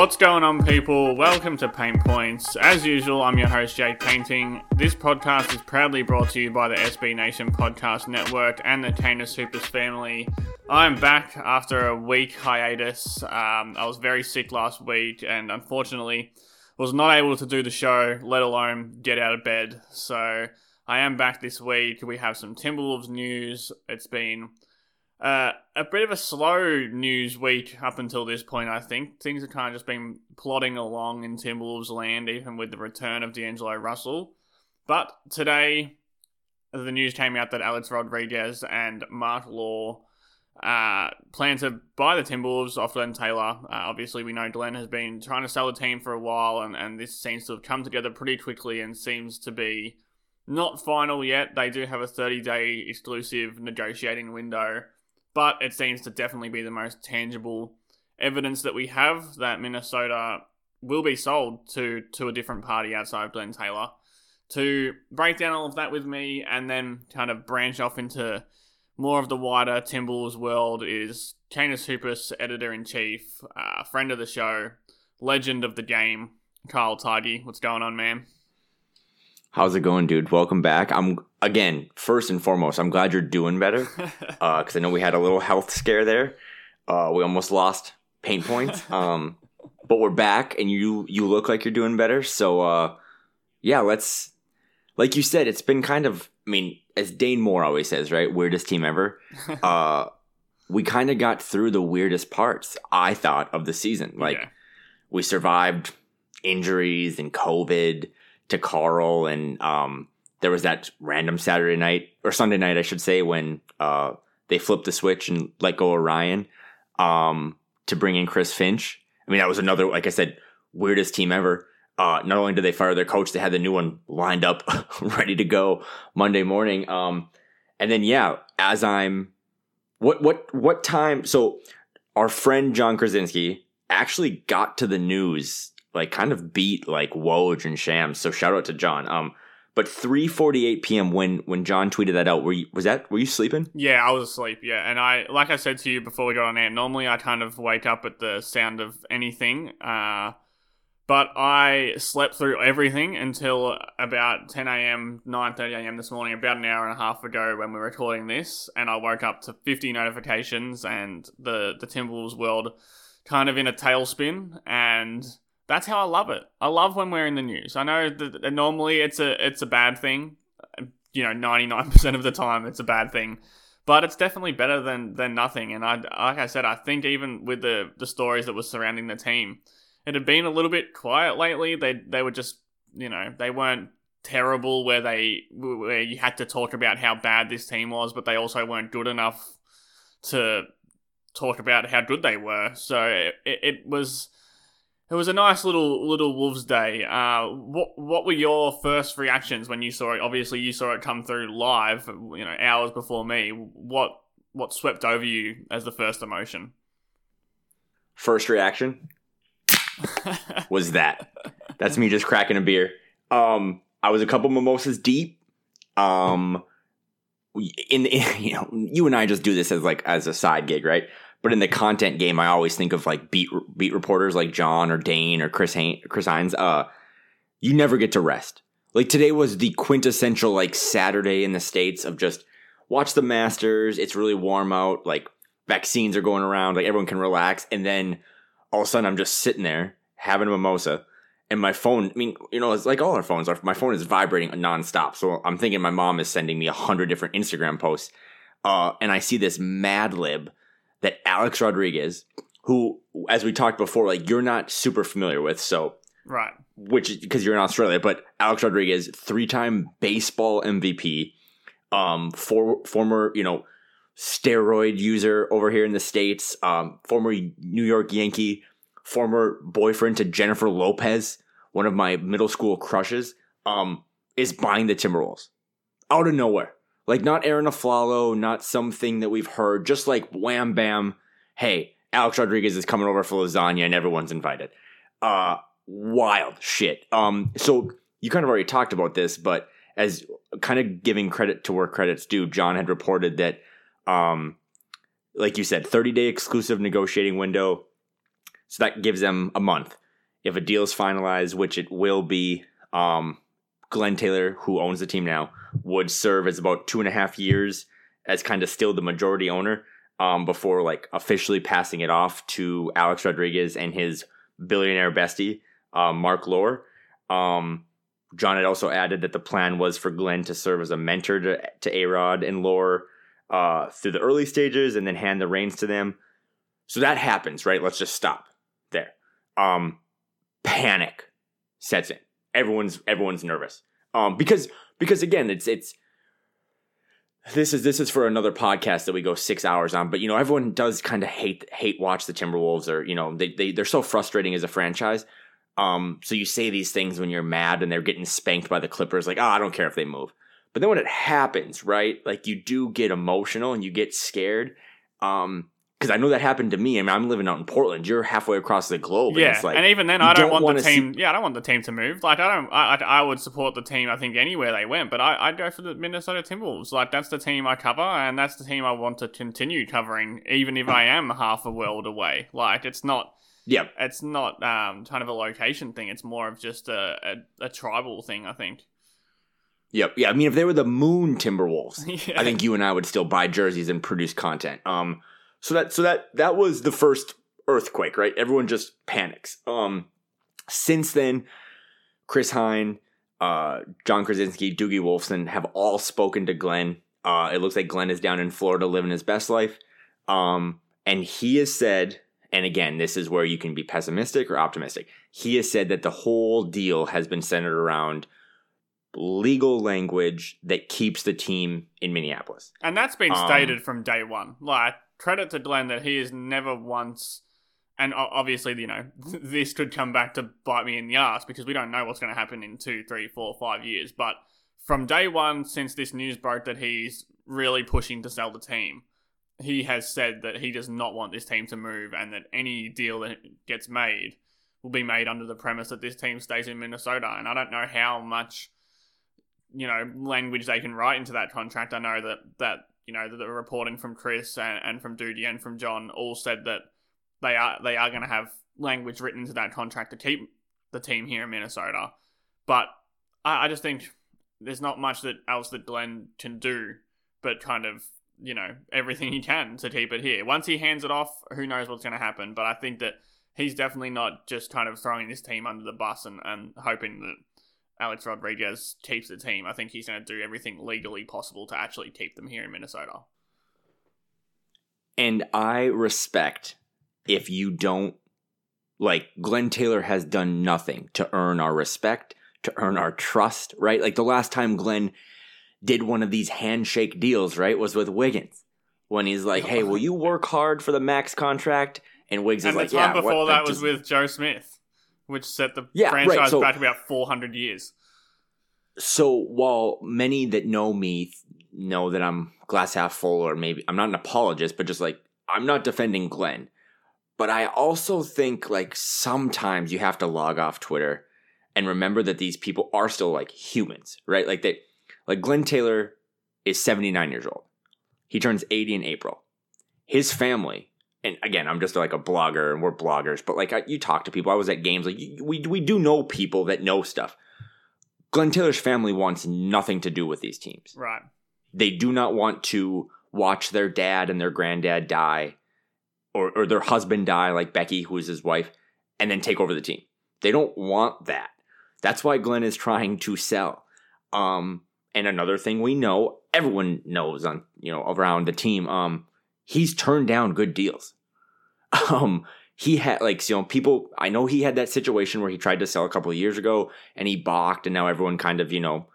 What's going on, people? Welcome to Paint Points. As usual, I'm your host, Jake Painting. This podcast is proudly brought to you by the SB Nation Podcast Network and the Canis Hoopus family. I'm back after a week hiatus. Um, I was very sick last week and unfortunately was not able to do the show, let alone get out of bed. So I am back this week. We have some Timberwolves news. It's been uh, a bit of a slow news week up until this point, I think. Things have kind of just been plodding along in Timberwolves land, even with the return of D'Angelo Russell. But today, the news came out that Alex Rodriguez and Mark Lore uh, plan to buy the Timberwolves off Glenn Taylor. Uh, obviously, we know Glenn has been trying to sell the team for a while, and, and this seems to have come together pretty quickly and seems to be not final yet. They do have a 30 day exclusive negotiating window but it seems to definitely be the most tangible evidence that we have that Minnesota will be sold to to a different party outside of Glenn Taylor. To break down all of that with me and then kind of branch off into more of the wider Timberwolves world is Canis Hoopus, editor in chief, uh, friend of the show, legend of the game, Kyle Theige. What's going on, man? How's it going, dude? Welcome back. I'm again, first and foremost, I'm glad you're doing better because uh, I know we had a little health scare there. Uh, we almost lost pain points, um, but we're back, and you you look like you're doing better. So uh, yeah, let's like you said, it's been kind of. I mean, as Dane Moore always says, right? Weirdest team ever. Uh, we kind of got through the weirdest parts. I thought of the season, like yeah. we survived injuries and COVID to Karl, and um, there was that random Saturday night or Sunday night, I should say, when uh, they flipped the switch and let go of Ryan um, to bring in Chris Finch. I mean, that was another, like I said, weirdest team ever. Uh, not only did they fire their coach, they had the new one lined up, ready to go Monday morning. Um, and then, yeah, as I'm, what what what time? So, our friend John Krawczynski actually got to the news like kind of beat like Woj and Shams. So shout out to John. Um, but 3:48 p.m. when when John tweeted that out, were you was that were you sleeping? Yeah, I was asleep. Yeah, and I like I said to you before we got on air. Normally, I kind of wake up at the sound of anything. Uh, but I slept through everything until about 10 a.m., 9:30 a.m. this morning, about an hour and a half ago when we were recording this, and I woke up to 50 notifications and the the Timberwolves world kind of in a tailspin and that's how I love it. I love when we're in the news. I know that normally it's a it's a bad thing. You know, ninety nine percent of the time it's a bad thing, but it's definitely better than than nothing. And I, like I said, I think even with the the stories that were surrounding the team, it had been a little bit quiet lately. They they were just you know they weren't terrible where they where you had to talk about how bad this team was, but they also weren't good enough to talk about how good they were. So it, it was it was a nice little little Wolves day. Uh, what what were your first reactions when you saw it? Obviously, you saw it come through live, you know, hours before me. What what swept over you as the first emotion? First reaction was that. That's me just cracking a beer. Um, I was a couple mimosas deep. Um, in, in you know, you and I just do this as like as a side gig, right? But in the content game, I always think of like beat beat reporters like John or Dane or Chris Hain, Chris Hines. Uh, you never get to rest. Like today was the quintessential like Saturday in the states of just watch the Masters. It's really warm out. Like vaccines are going around. Like everyone can relax. And then all of a sudden, I'm just sitting there having a mimosa, and my phone. I mean, you know, it's like all our phones are. My phone is vibrating nonstop. So I'm thinking my mom is sending me a hundred different Instagram posts. Uh, and I see this Mad Lib that Alex Rodriguez, who, as we talked before, like you're not super familiar with, so right, which because you're in Australia, but Alex Rodriguez, three time baseball MVP, um, for, former you know steroid user over here in the states, um, former New York Yankee, former boyfriend to Jennifer Lopez, one of my middle school crushes, um, is buying the Timberwolves out of nowhere. Like not Arron Afflalo, not something that we've heard, just like wham bam, hey, Alex Rodriguez is coming over for lasagna and everyone's invited. Uh wild shit. Um so you kind of already talked about this, but as kind of giving credit to where credit's due, John had reported that um like you said, 30 day exclusive negotiating window. So that gives them a month. If a deal is finalized, which it will be, um, Glenn Taylor, who owns the team now, would serve as about two and a half years as kind of still the majority owner um, before like officially passing it off to Alex Rodriguez and his billionaire bestie, uh, Mark Lore. Um, John had also added that the plan was for Glenn to serve as a mentor to, to A-Rod and Lore uh, through the early stages and then hand the reins to them. So that happens, right? Let's just stop there. Um, panic sets in. Everyone's everyone's nervous. Um, because because again, it's it's this is this is for another podcast that we go six hours on. But you know, everyone does kind of hate hate watch the Timberwolves, or you know, they they they're so frustrating as a franchise. Um, so you say these things when you're mad and they're getting spanked by the Clippers, like, oh, I don't care if they move. But then when it happens, right? Like you do get emotional and you get scared. Um, because I know that happened to me. I mean, I'm living out in Portland. You're halfway across the globe. Yeah, and, like, and even then, I don't, don't want the team. Yeah, I don't want the team to move. Like, I don't. I, I, I would support the team. I think anywhere they went, but I, I'd go for the Minnesota Timberwolves. Like, that's the team I cover, and that's the team I want to continue covering, even if I am half a world away. Like, it's not. yeah, It's not um kind of a location thing. It's more of just a a, a tribal thing. I think. Yep. Yeah. I mean, if they were the Moon Timberwolves, yeah. I think you and I would still buy jerseys and produce content. Um. So that so that that was the first earthquake, right? Everyone just panics. Um. Since then, Chris Hine, uh, John Krawczynski, Doogie Wolfson have all spoken to Glenn. Uh, it looks like Glenn is down in Florida living his best life. Um, and he has said, and again, this is where you can be pessimistic or optimistic. He has said that the whole deal has been centered around legal language that keeps the team in Minneapolis. And that's been Um, stated from day one. Like, credit to Glenn that he has never once, and obviously, you know, this could come back to bite me in the ass because we don't know what's going to happen in two, three, four, five years. But from day one, since this news broke that he's really pushing to sell the team, he has said that he does not want this team to move and that any deal that gets made will be made under the premise that this team stays in Minnesota. And I don't know how much you know language they can write into that contract. I know that that you know the reporting from Chris and, and from Doogie and from John all said that they are they are going to have language written into that contract to keep the team here in Minnesota. But I, I just think there's not much that else that Glenn can do, but kind of you know everything he can to keep it here. Once he hands it off, who knows what's going to happen? But I think that he's definitely not just kind of throwing this team under the bus and, and hoping that Alex Rodriguez keeps the team. I think he's going to do everything legally possible to actually keep them here in Minnesota. And I respect if you don't like Glenn Taylor has done nothing to earn our respect, to earn our trust, right? Like the last time Glenn did one of these handshake deals, right, was with Wiggins. When he's like, "Hey, will you work hard for the max contract?" And Wiggins is like, the time "Yeah." before what, that was with Joe Smith, which set the Yeah, right, franchise so- back about 400 years. so while many that know me know that I'm glass half full, or maybe I'm not an apologist, but just like I'm not defending Glenn, but I also think like sometimes you have to log off Twitter and remember that these people are still like humans, right? Like they, like Glenn Taylor is 79 years old. He turns 80 in April. His family, and again, I'm just like a blogger, and we're bloggers, but like I, you talk to people. I was at games, like we we do know people that know stuff. Glenn Taylor's family wants nothing to do with these teams. Right. They do not want to watch their dad and their granddad die or, or their husband die, like Becky, who is his wife, and then take over the team. They don't want that. That's why Glenn is trying to sell. Um, and another thing we know, everyone knows on you know around the team, um, he's turned down good deals. Um, he had like you know people. I know he had that situation where he tried to sell a couple of years ago and he balked, and now everyone kind of you know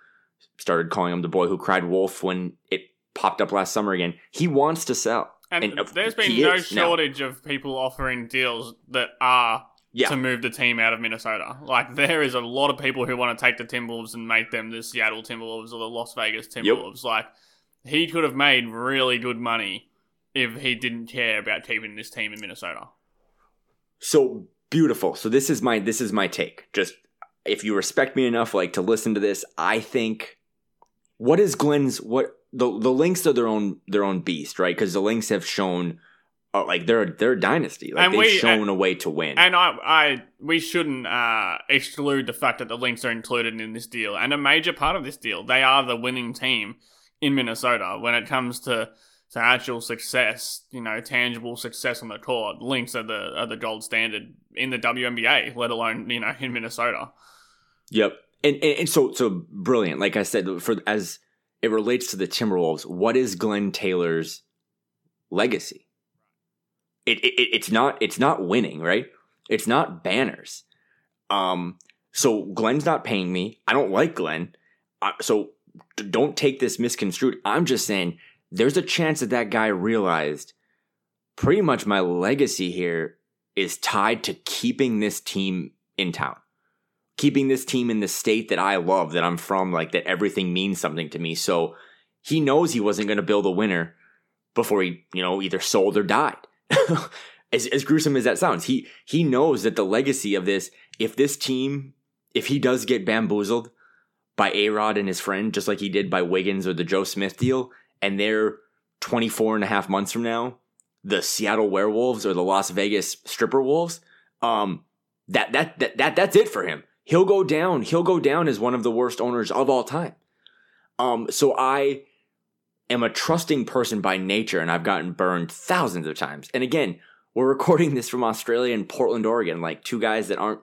started calling him the boy who cried wolf when it popped up last summer again. He wants to sell. And, And, uh, there's been no is now. shortage of people offering deals that are Yeah. to move the team out of Minnesota. Like there is a lot of people who want to take the Timberwolves and make them the Seattle Timberwolves or the Las Vegas Timberwolves. Like he could have made really good money if he didn't care about keeping this team in Minnesota. So beautiful. So this is my this is my take. Just if you respect me enough, like to listen to this, I think what is Glenn's what the the Lynx are their own their own beast, right? Because the Lynx have shown uh, like they're they're a dynasty. Like And they've we- shown a way to win. And I, I, we shouldn't uh, exclude the fact that the Lynx are included in this deal, and a major part of this deal. They are the winning team in Minnesota when it comes to, to actual success. You know, tangible success on the court. Lynx are the are the gold standard in the WNBA, let alone you know in Minnesota. Yep. And, and and so so brilliant. Like I said, for as it relates to the Timberwolves, what is Glenn Taylor's legacy? It, it it's not it's not winning, right? It's not banners. Um. So Glenn's not paying me. I don't like Glenn. Uh, so don't take this misconstrued. I'm just saying there's a chance that that guy realized pretty much my legacy here is tied to keeping this team in town keeping this team in the state that I love, that I'm from, like that everything means something to me. So he knows he wasn't going to build a winner before he, you know, either sold or died. as, as gruesome as that sounds, he he knows that the legacy of this, if this team, if he does get bamboozled by A Rod and his friend, just like he did by Wiggins or the Joe Smith deal, and they're 24 and a half months from now, the Seattle Werewolves or the Las Vegas Stripper Wolves, um, that, that that that that's it for him. He'll go down. He'll go down as one of the worst owners of all time. Um, so I am a trusting person by nature, and I've gotten burned thousands of times. And again, we're recording this from Australia and Portland, Oregon, like two guys that aren't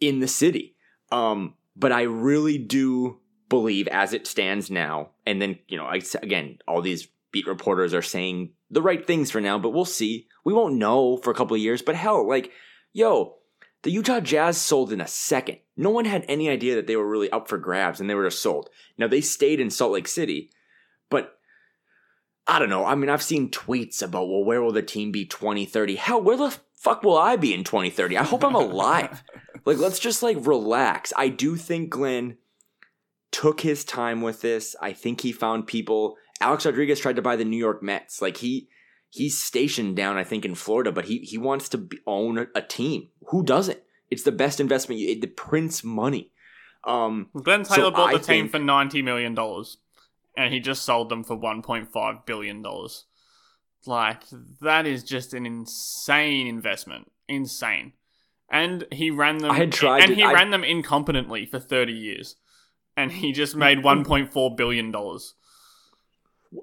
in the city. Um, but I really do believe, as it stands now, and then you know, I, again, all these beat reporters are saying the right things for now, but we'll see. We won't know for a couple of years. But hell, like, yo, the Utah Jazz sold in a second. No one had any idea that they were really up for grabs and they were just sold. Now they stayed in Salt Lake City, but I don't know. I mean, I've seen tweets about, well, where will the team be 2030? Hell, where the fuck will I be in 2030? I hope I'm alive. like, let's just like relax. I do think Glenn took his time with this. I think he found people. Alex Rodriguez tried to buy the New York Mets. Like he he's stationed down, I think, in Florida, but he he wants to own a, team. Who doesn't? It's the best investment. It, the Prince money. Um, Glenn So Taylor bought I the team think- for ninety million dollars, and he just sold them for one point five billion dollars. Like that is just an insane investment. Insane. And he ran them. I had tried and to- he I- ran them incompetently for thirty years, and he just made one point four billion dollars.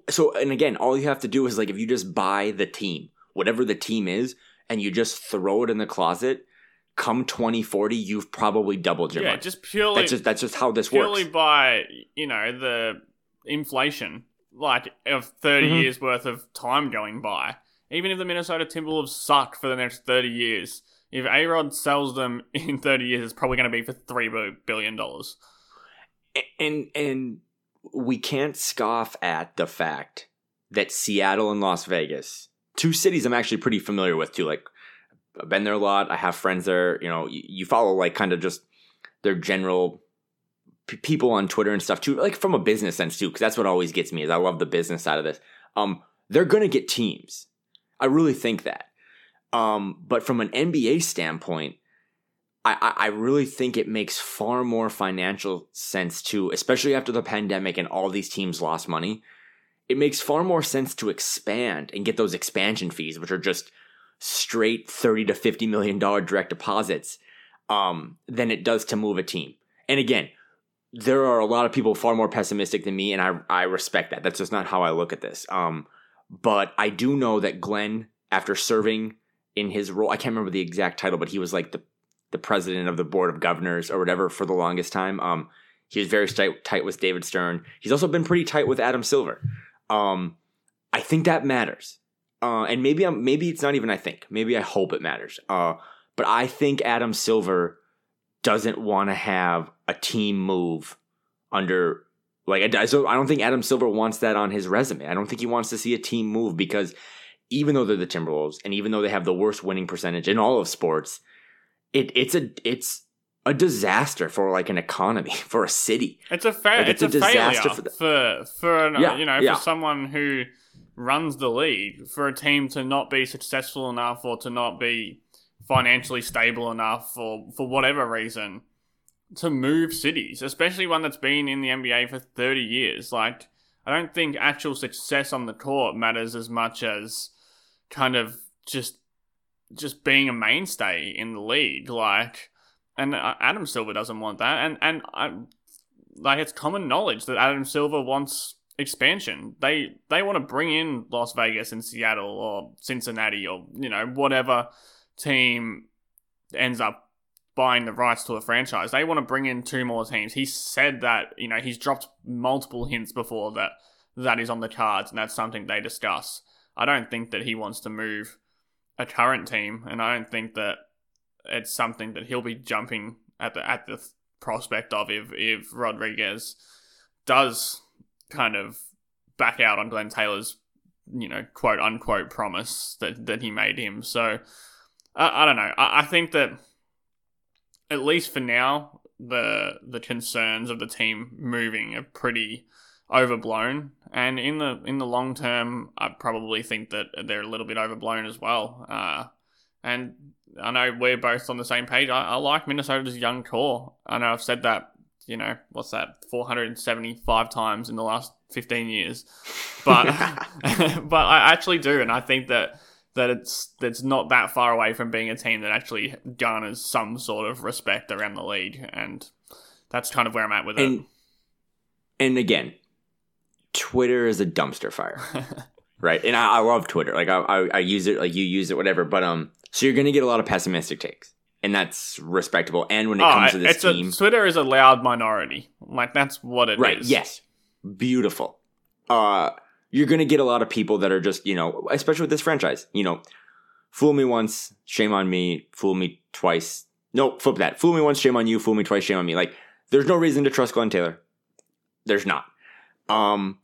so and again, all you have to do is like if you just buy the team, whatever the team is, and you just throw it in the closet. Come 2040, you've probably doubled your Yeah, money. just purely that's just that's just how this purely works. Purely by you know the inflation, like of 30 Mhm. years worth of time going by. Even if the Minnesota Timberwolves suck for the next thirty years, if A Rod sells them in thirty years, it's probably going to be for three bi- billion dollars. And and we can't scoff at the fact that Seattle and Las Vegas, two cities I'm actually pretty familiar with too. Like I've been there a lot. I have friends there. You know, you, follow like kind of just their general p- people on Twitter and stuff too, like from a business sense too, because that's what always gets me is I love the business side of this. Um, they're gonna get teams. I really think that. Um, but from an NBA standpoint, I, I really think it makes far more financial sense to, especially after the pandemic and all these teams lost money. It makes far more sense to expand and get those expansion fees, which are just straight thirty to fifty million dollar direct deposits, um, than it does to move a team. And again, there are a lot of people far more pessimistic than me, and I I respect that. That's just not how I look at this. Um, but I do know that Glenn, after serving in his role, I can't remember the exact title, but he was like the the president of the board of governors or whatever for the longest time. Um, he was very tight, tight with David Stern. He's also been pretty tight with Adam Silver. Um, I think that matters. Uh, and maybe I'm maybe it's not even I think. Maybe I hope it matters. Uh, but I think Adam Silver doesn't want to have a team move under like I, I don't think Adam Silver wants that on his resume. I don't think he wants to see a team move because even though they're the Timberwolves and even though they have the worst winning percentage in all of sports, it it's a it's a disaster for like an economy for a city. It's a fa- Like, it's, it's a, a disaster failure for the- for for an, Yeah, you know yeah. for someone who runs the league for a team to not be successful enough or to not be financially stable enough or for whatever reason to move cities, especially one that's been in the NBA for 30 years. Like I don't think actual success on the court matters as much as kind of just just being a mainstay in the league. Like, and uh, Adam Silver doesn't want that, and and I, like it's common knowledge that Adam Silver wants expansion. They they want to bring in Las Vegas and Seattle or Cincinnati or you know whatever team ends up buying the rights to a franchise. They want to bring in two more teams. He said that you know he's dropped multiple hints before that that is on the cards and that's something they discuss. I don't think that he wants to move a current team, and I don't think that it's something that he'll be jumping at the at the prospect of if if Rodriguez does kind of back out on Glenn Taylor's, you know, quote unquote promise that, that he made him. So I, I don't know. I, I think that at least for now, the the concerns of the team moving are pretty overblown. And in the in the long term, I probably think that they're a little bit overblown as well. Uh, and I know we're both on the same page. I, I like Minnesota's young core. I know I've said that you know, what's that, 475 times in the last 15 years. But but I actually do, and I think that that it's that's not that far away from being a team that actually garners some sort of respect around the league, and that's kind of where I'm at with and, it. And again, Twitter is a dumpster fire, right? And I, I love Twitter, like I, I, I use it, like you use it, whatever. But um, so you're gonna get a lot of pessimistic takes and that's respectable. And when it oh, comes to this team, a, Twitter is a loud minority. Like that's what it right, is. Yes, beautiful. Uh, you're gonna get a lot of people that are just you know, especially with this franchise. You know, fool me once, shame on me. Fool me twice. No, flip that. Fool me once, shame on you. Fool me twice, shame on me. Like, there's no reason to trust Glenn Taylor. There's not. Um,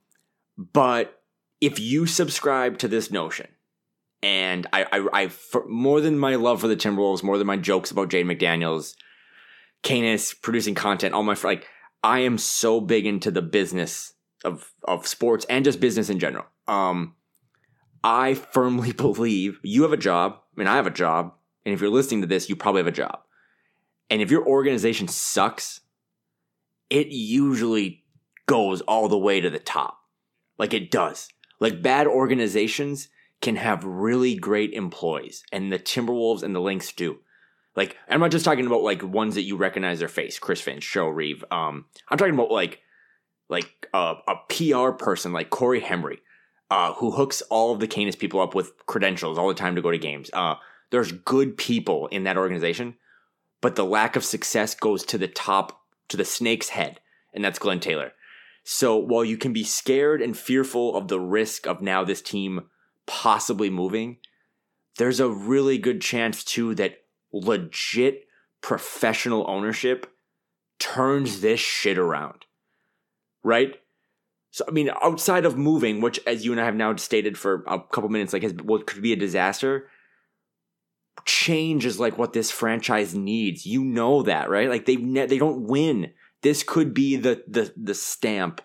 but if you subscribe to this notion and I, I, I more than my love for the Timberwolves, more than my jokes about Jaden McDaniels, Canis producing content, all my like, I am so big into the business of of sports and just business in general. Um, I firmly believe you have a job, I mean, I have a job, and if you're listening to this, you probably have a job. And if your organization sucks, it usually goes all the way to the top. Like it does. Like bad organizations can have really great employees, and the Timberwolves and the Lynx do. Like, I'm not just talking about like ones that you recognize their face, Chris Finch, Cheryl Reeve. Um, I'm talking about like like uh, a PR person like Corey Henry, uh, who hooks all of the Canis people up with credentials all the time to go to games. Uh, there's good people in that organization, but the lack of success goes to the top, to the snake's head, and that's Glenn Taylor. So while you can be scared and fearful of the risk of now this team possibly moving, there's a really good chance too that legit professional ownership turns this shit around. Right? So I mean, outside of moving, which as you and I have now stated for a couple minutes, like has, what could be a disaster. Change is like what this franchise needs. You know that, right? Like they ne- they don't win. This could be the the the stamp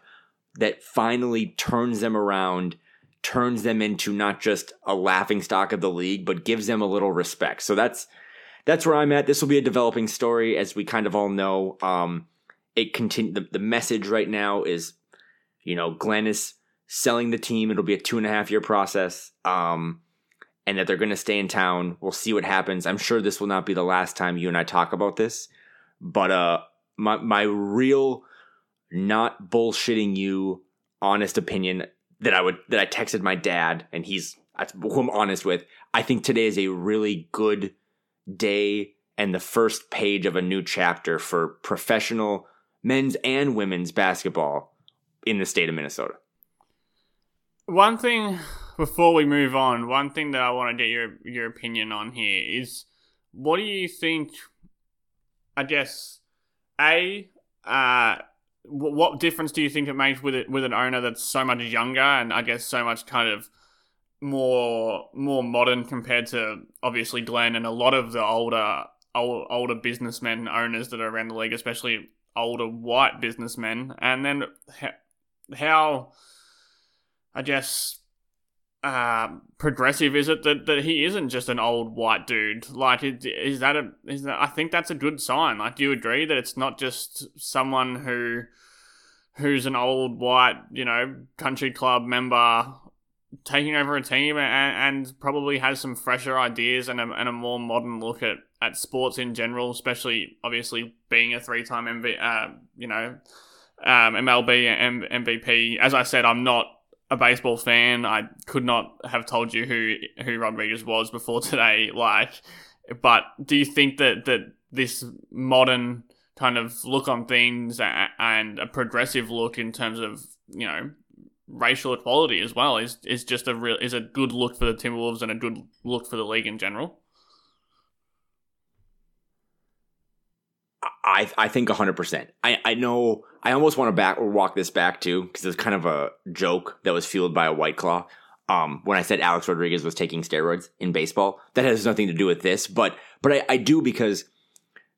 that finally turns them around turns them into not just a laughing stock of the league, but gives them a little respect. So that's that's where I'm at. This will be a developing story, as we kind of all know. Um, it continue the, the message right now is, you know, Glenn is selling the team. It'll be a two and a half year process. Um, and that they're going to stay in town. We'll see what happens. I'm sure this will not be the last time you and I talk about this, but uh, my my real, not bullshitting you, honest opinion that I would that I texted my dad, and he's who I'm honest with. I think today is a really good day and the first page of a new chapter for professional men's and women's basketball in the state of Minnesota. One thing before we move on, one thing that I want to get your your opinion on here is what do you think I guess a uh what difference do you think it makes with it with an owner that's so much younger and I guess so much kind of more more modern compared to obviously Glenn and a lot of the older old, older businessmen owners that are around the league, especially older white businessmen, and then how I guess uh, progressive is it that, that he isn't just an old white dude? Like, is that a is that? I think that's a good sign. Like, do you agree that it's not just someone who who's an old white, you know, country club member taking over a team and, and probably has some fresher ideas and a, and a more modern look at, at sports in general, especially obviously being a three time MV, uh, you know, um, MLB MVP. As I said, I'm not a baseball fan. I could not have told you who who Rodriguez was before today. Like, but do you think that that this modern kind of look on things and a progressive look in terms of you know racial equality as well is is just a real is a good look for the Timberwolves and a good look for the league in general. I I think hundred percent. I I know I almost want to back or walk this back too because it's kind of a joke that was fueled by a white claw. Um, when I said Alex Rodriguez was taking steroids in baseball, that has nothing to do with this, but but I, I do because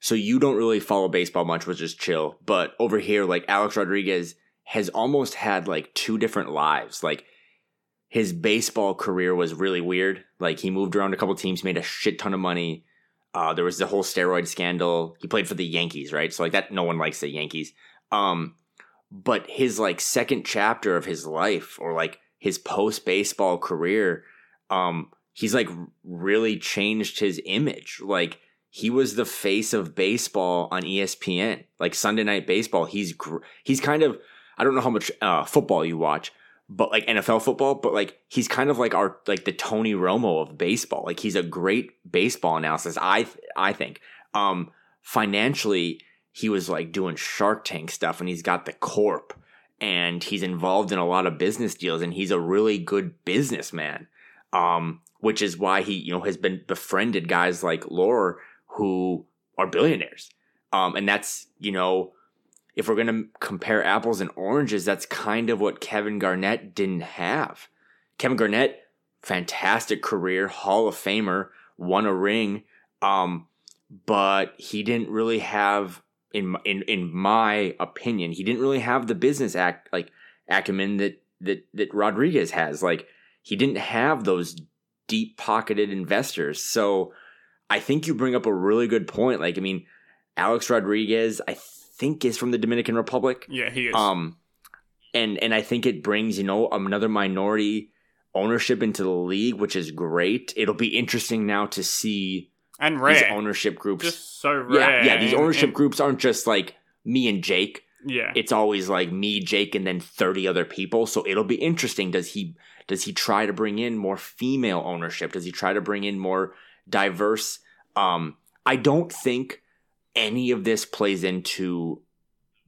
so you don't really follow baseball much, which is chill. But over here, like Alex Rodriguez has almost had like two different lives. Like his baseball career was really weird. Like he moved around a couple teams, made a shit ton of money. Uh, there was the whole steroid scandal. He played for the Yankees, right? So like that, no one likes the Yankees. Um, but his like second chapter of his life, or like his post baseball career, um, he's like really changed his image. Like he was the face of baseball on ESPN, like Sunday Night Baseball. He's gr- he's kind of I don't know how much uh, football you watch, but like NFL football, but like he's kind of like our like the Tony Romo of baseball. Like he's a great baseball analysis. I I think um, financially he was like doing Shark Tank stuff, and he's got the corp, and he's involved in a lot of business deals, and he's a really good businessman. Um, which is why he you know has been befriended guys like Lore who are billionaires. Um, and that's, you know, if we're going to compare apples and oranges, that's kind of what Kevin Garnett didn't have. Kevin Garnett, fantastic career, Hall of Famer, won a ring, um, but he didn't really have, in in in my opinion, he didn't really have the business act like acumen that that that Rodriguez has. Like he didn't have those deep pocketed investors. So I think you bring up a really good point. Like, I mean, Alex Rodriguez, I think is from the Dominican Republic. Yeah, he is. Um, and and I think it brings you know another minority ownership into the league, which is great. It'll be interesting now to see and rare. these ownership groups. Just so rare. Yeah, yeah. These ownership and, groups aren't just like me and Jake. Yeah, it's always like me, Jake, and then thirty other people. So it'll be interesting. Does he does he try to bring in more female ownership? Does he try to bring in more diverse. Um, I don't think any of this plays into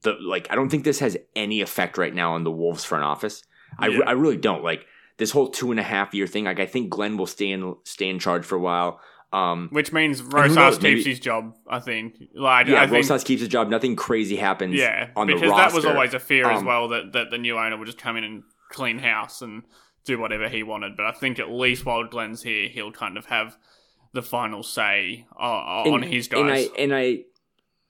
the like. I don't think this has any effect right now on the Wolves front office. I, yeah. I really don't like this whole two and a half year thing. Like I think Glenn will stay in stay in charge for a while. Um, Which means Rosas keeps his job. I think. Like, yeah, I think, Rosas keeps his job. Nothing crazy happens. Yeah, on because that was always a fear um, as well that that the new owner would just come in and clean house and do whatever he wanted. But I think at least while Glenn's here, he'll kind of have the final say uh, on and, his guys. And I and I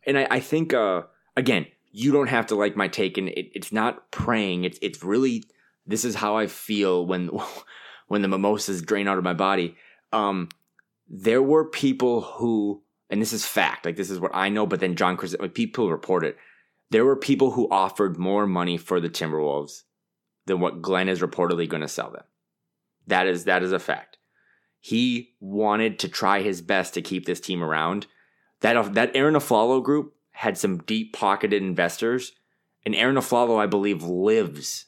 and I, I think uh, again, you don't have to like my take, and it, it's not praying. It's it's really this is how I feel when when the mimosas drain out of my body. Um, there were people who, and this is fact, like this is what I know. But then John Chris, people report it. There were people who offered more money for the Timberwolves than what Glenn is reportedly going to sell them. That is that is a fact. He wanted to try his best to keep this team around. That that Arron Afflalo group had some deep pocketed investors, and Arron Afflalo, I believe, lives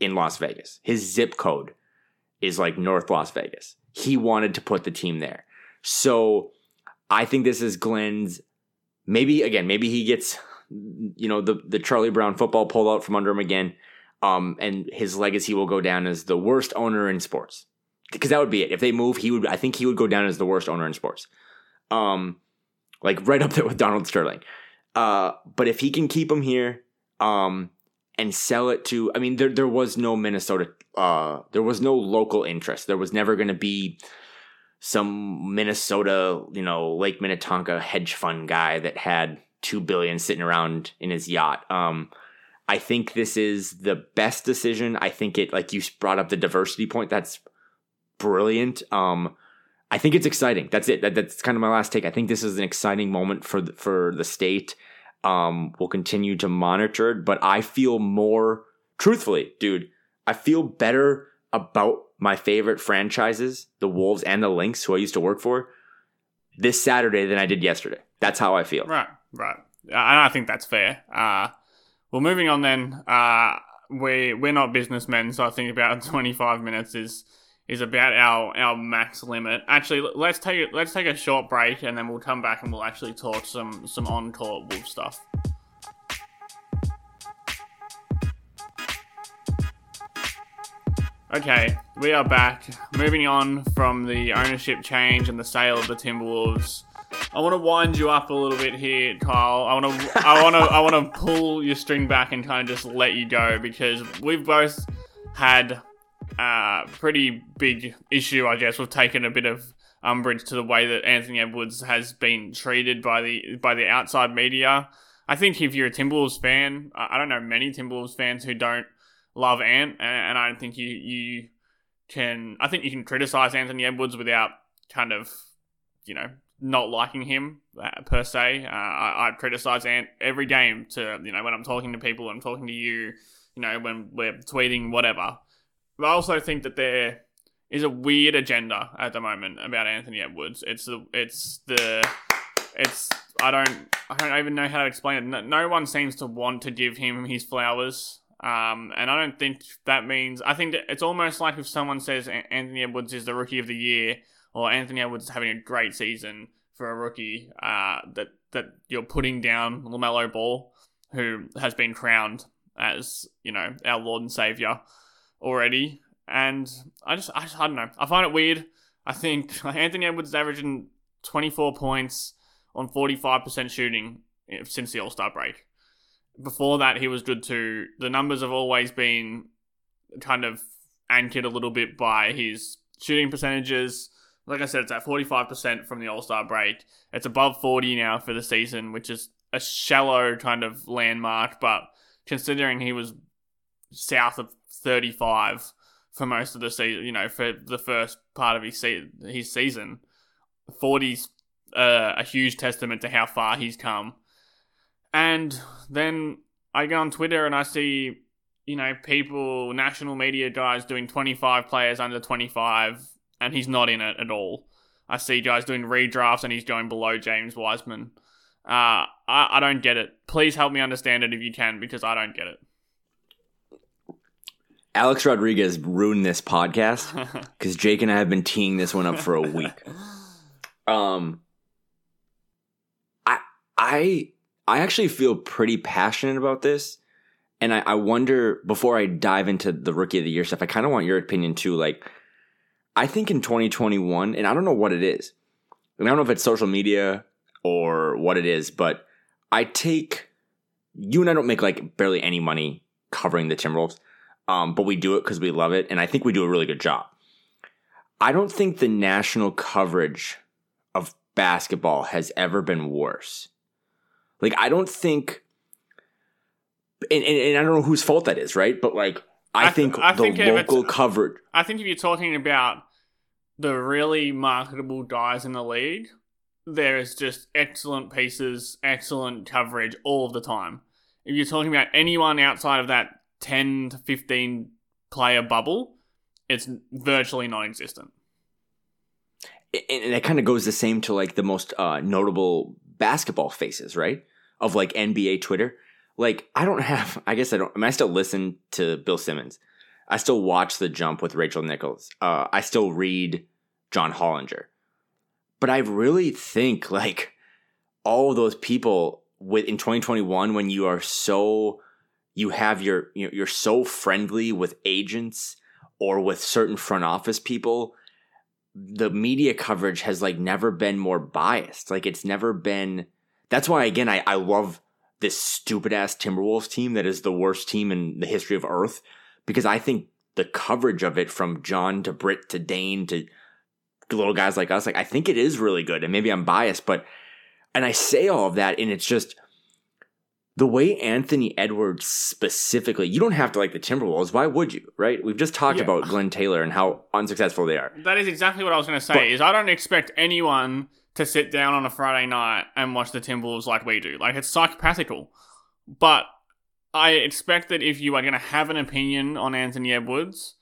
in Las Vegas. His zip code is like North Las Vegas. He wanted to put the team there. So I think this is Glenn's maybe again, maybe he gets you know the the Charlie Brown football pulled out from under him again. Um, and his legacy will go down as the worst owner in sports because that would be it. If they move, he would. I think he would go down as the worst owner in sports. Um, like right up there with Donald Sterling. Uh, but if he can keep him here, um, and sell it to, I mean, there there was no Minnesota. Uh, there was no local interest. There was never going to be some Minnesota, you know, Lake Minnetonka hedge fund guy that had two billion sitting around in his yacht. Um, I think this is the best decision. I think it, like you brought up the diversity point. That's brilliant. Um, I think it's exciting. That's it. That, that's kind of my last take. I think this is an exciting moment for the, for the state. Um, we'll continue to monitor it, but I feel more truthfully, dude. I feel better about my favorite franchises, the Wolves and the Lynx, who I used to work for, this Saturday than I did yesterday. That's how I feel. Right, right. And I think that's fair. Uh, well, moving on then. Uh, we we're not businessmen, so I think about twenty five minutes is is about our our max limit. Actually, let's take let's take a short break, and then we'll come back and we'll actually talk some some on court Wolf stuff. Okay, we are back. Moving on from the ownership change and the sale of the Timberwolves. I want to wind you up a little bit here, Kyle. I want to, I want to, I want to pull your string back and kind of just let you go because we've both had a pretty big issue, I guess. We've taken a bit of umbrage to the way that Anthony Edwards has been treated by the by the outside media. I think if you're a Timberwolves fan, I don't know many Timberwolves fans who don't love Ant, and I don't think you you can. I think you can criticize Anthony Edwards without kind of you know not liking him uh, per se. Uh, I, I criticize Ant every game to you know when I'm talking to people, I'm talking to you, you know when we're tweeting whatever. But I also think that there is a weird agenda at the moment about Anthony Edwards. It's the it's the it's I don't I don't even know how to explain it. No, no one seems to want to give him his flowers. Um, and I don't think that means. I think it's almost like if someone says Anthony Edwards is the rookie of the year, or Anthony Edwards is having a great season for a rookie, uh, that that you're putting down LaMelo Ball, who has been crowned as you know our Lord and Savior already. And I just, I, just, I don't know. I find it weird. I think Anthony Edwards is averaging 24 points on 45% shooting since the All Star break before that, he was good too. The numbers have always been kind of anchored a little bit by his shooting percentages. Like I said, it's at 45% from the All Star break. It's above 40 now for the season, which is a shallow kind of landmark, but considering he was south of 35 for most of the season, you know, for the first part of his, se- his season, 40's uh, a huge testament to how far he's come. And then I go on Twitter and I see, you know, people, national media guys doing 25 players under 25, and he's not in it at all. I see guys doing redrafts and he's going below James Wiseman. Uh, I, I don't get it. Please help me understand it if you can, because I don't get it. Alex Rodriguez ruined this podcast because Jake and I have been teeing this one up for a week. Um, I I I actually feel pretty passionate about this. And I, I wonder, before I dive into the rookie of the year stuff, I kind of want your opinion too. Like, I think in 2021, and I don't know what it is, and I don't know if it's social media or what it is, but I take you and I don't make like barely any money covering the Timberwolves, um, but we do it because we love it, and I think we do a really good job. I don't think the national coverage of basketball has ever been worse. Like I don't think, and, and, and I don't know whose fault that is, right? But like I, I think th- I the think local coverage. I think if you're talking about the really marketable guys in the league, there is just excellent pieces, excellent coverage all of the time. If you're talking about anyone outside of that 10 to 15 player bubble, it's virtually non-existent. And it kind of goes the same to like the most uh, notable basketball faces, right? Of like NBA Twitter. Like I don't have. I guess I don't. I mean, I still listen to Bill Simmons. I still watch The Jump with Rachel Nichols. Uh, I still read John Hollinger. But I really think like all those people with in 2021 when you are so you have your you're so friendly with agents or with certain front office people the media coverage has like never been more biased. Like it's never been. That's why again I I love this stupid ass Timberwolves team that is the worst team in the history of Earth because I think the coverage of it from John to Britt to Dane to little guys like us like I think it is really good and maybe I'm biased but and I say all of that and it's just the way Anthony Edwards specifically, you don't have to like the Timberwolves. Why would you? Right? We've just talked yeah. about Glenn Taylor and how unsuccessful they are. That is exactly what I was going to say. But, is I don't expect anyone to sit down on a Friday night and watch the Timberwolves like we do. Like it's psychopathical. But I expect that if you are going to have an opinion on Anthony Edwards,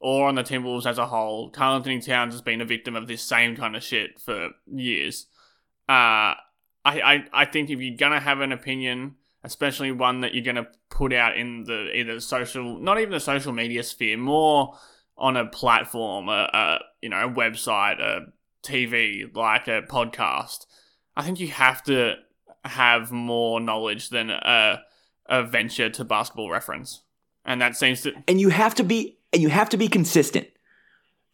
or on the Timberwolves as a whole, Karl Anthony Towns has been a victim of this same kind of shit for years. Uh, I, I, I think if you're gonna have an opinion, especially one that you're gonna put out in the either social, not even the social media sphere, more on a platform, a, a you know, a website, a TV, like a podcast. I think you have to have more knowledge than a, a venture to basketball reference, and that seems to. And you have to be and you have to be consistent.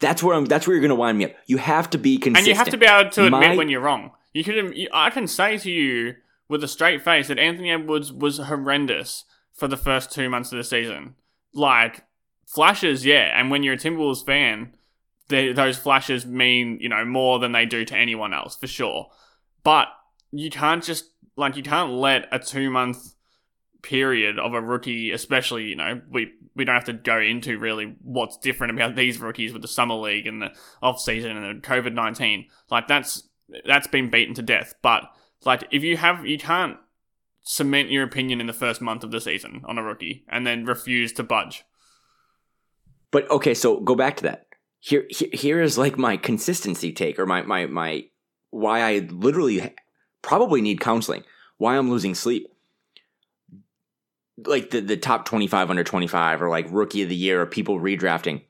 That's where I'm. That's where you're going to wind me up. You have to be consistent, and you have to be able to admit My- when you're wrong. You can. I can say to you with a straight face that Anthony Edwards was horrendous for the first two months of the season. Like flashes, yeah. And when you're a Timberwolves fan, they, those flashes mean you know more than they do to anyone else for sure. But you can't just like you can't let a two month period of a rookie, especially you know we we don't have to go into really what's different about these rookies with the summer league and the off season and the COVID nineteen. Like that's that's been beaten to death. But like if you have you can't cement your opinion in the first month of the season on a rookie and then refuse to budge. But okay, so go back to that. Here, here, here is like my consistency take, or my my my why I literally probably need counseling. Why I'm losing sleep. Like the the top twenty five under twenty five, or like rookie of the year, or people redrafting.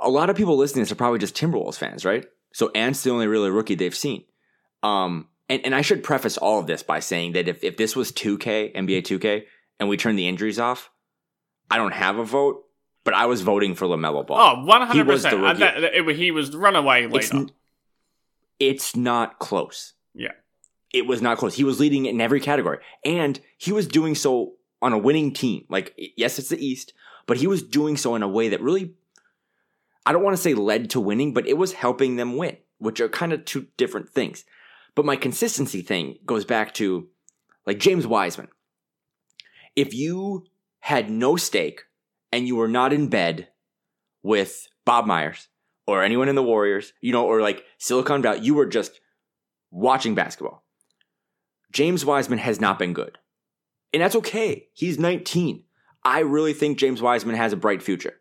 A lot of people listening to this are probably just Timberwolves fans, right? So Ant's the only really rookie they've seen. Um, and, and I should preface all of this by saying that if, if this was 2K, NBA 2K, and we turned the injuries off, I don't have a vote, but I was voting for LaMelo Ball. Oh, 100%. He was the rookie. that- it- he was runaway leader. it's, n- it's not close. Yeah. It was not close. He was leading in every category. And he was doing so on a winning team. Like, yes, it's the East, but he was doing so in a way that really, I don't want to say led to winning, but it was helping them win, which are kind of two different things. But my consistency thing goes back to like James Wiseman. If you had no stake and you were not in bed with Bob Myers or anyone in the Warriors, you know, or like Silicon Valley, you were just watching basketball. James Wiseman has not been good. And that's okay. He's 19. I really think James Wiseman has a bright future.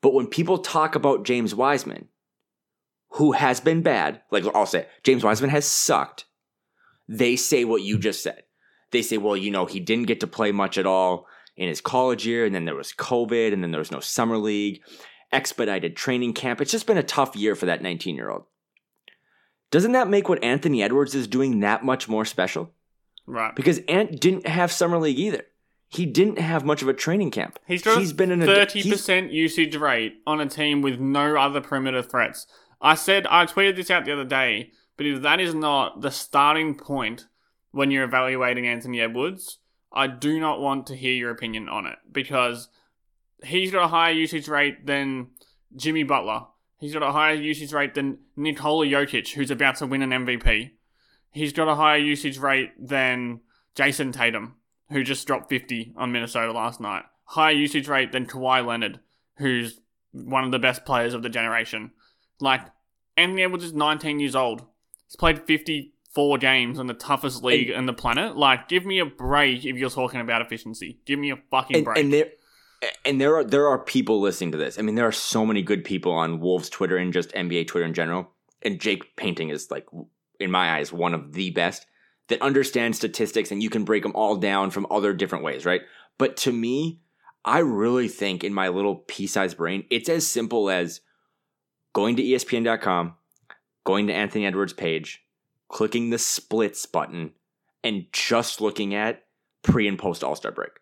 But when people talk about James Wiseman, who has been bad, like I'll say, James Wiseman has sucked, they say what you just said. They say, well, you know, he didn't get to play much at all in his college year, and then there was COVID, and then there was no summer league, expedited training camp. It's just been a tough year for that 19 year old. Doesn't that make what Anthony Edwards is doing that much more special? right. Because Ant didn't have summer league either. He didn't have much of a training camp. He's got He's been in a thirty percent usage rate on a team with no other perimeter threats. I said I tweeted this out the other day, but if that is not the starting point when you're evaluating Anthony Edwards, I do not want to hear your opinion on it because he's got a higher usage rate than Jimmy Butler. He's got a higher usage rate than Nikola Jokic, who's about to win an MVP. He's got a higher usage rate than Jayson Tatum, who just dropped 50 on Minnesota last night. Higher usage rate than Kawhi Leonard, who's one of the best players of the generation. Like, Anthony Edwards is 19 years old. He's played 54 games in the toughest league in the planet. Like, give me a break if you're talking about efficiency. Give me a fucking and, break. and there and there are there are people listening to this. I mean, there are so many good people on Wolves Twitter and just NBA Twitter in general. And Jake Painting is like, in my eyes, one of the best that understand statistics, and you can break them all down from other different ways, right? But to me, I really think in my little pea-sized brain, it's as simple as going to ESPN.com, going to Anthony Edwards' page, clicking the splits button, and just looking at pre and post All Star break.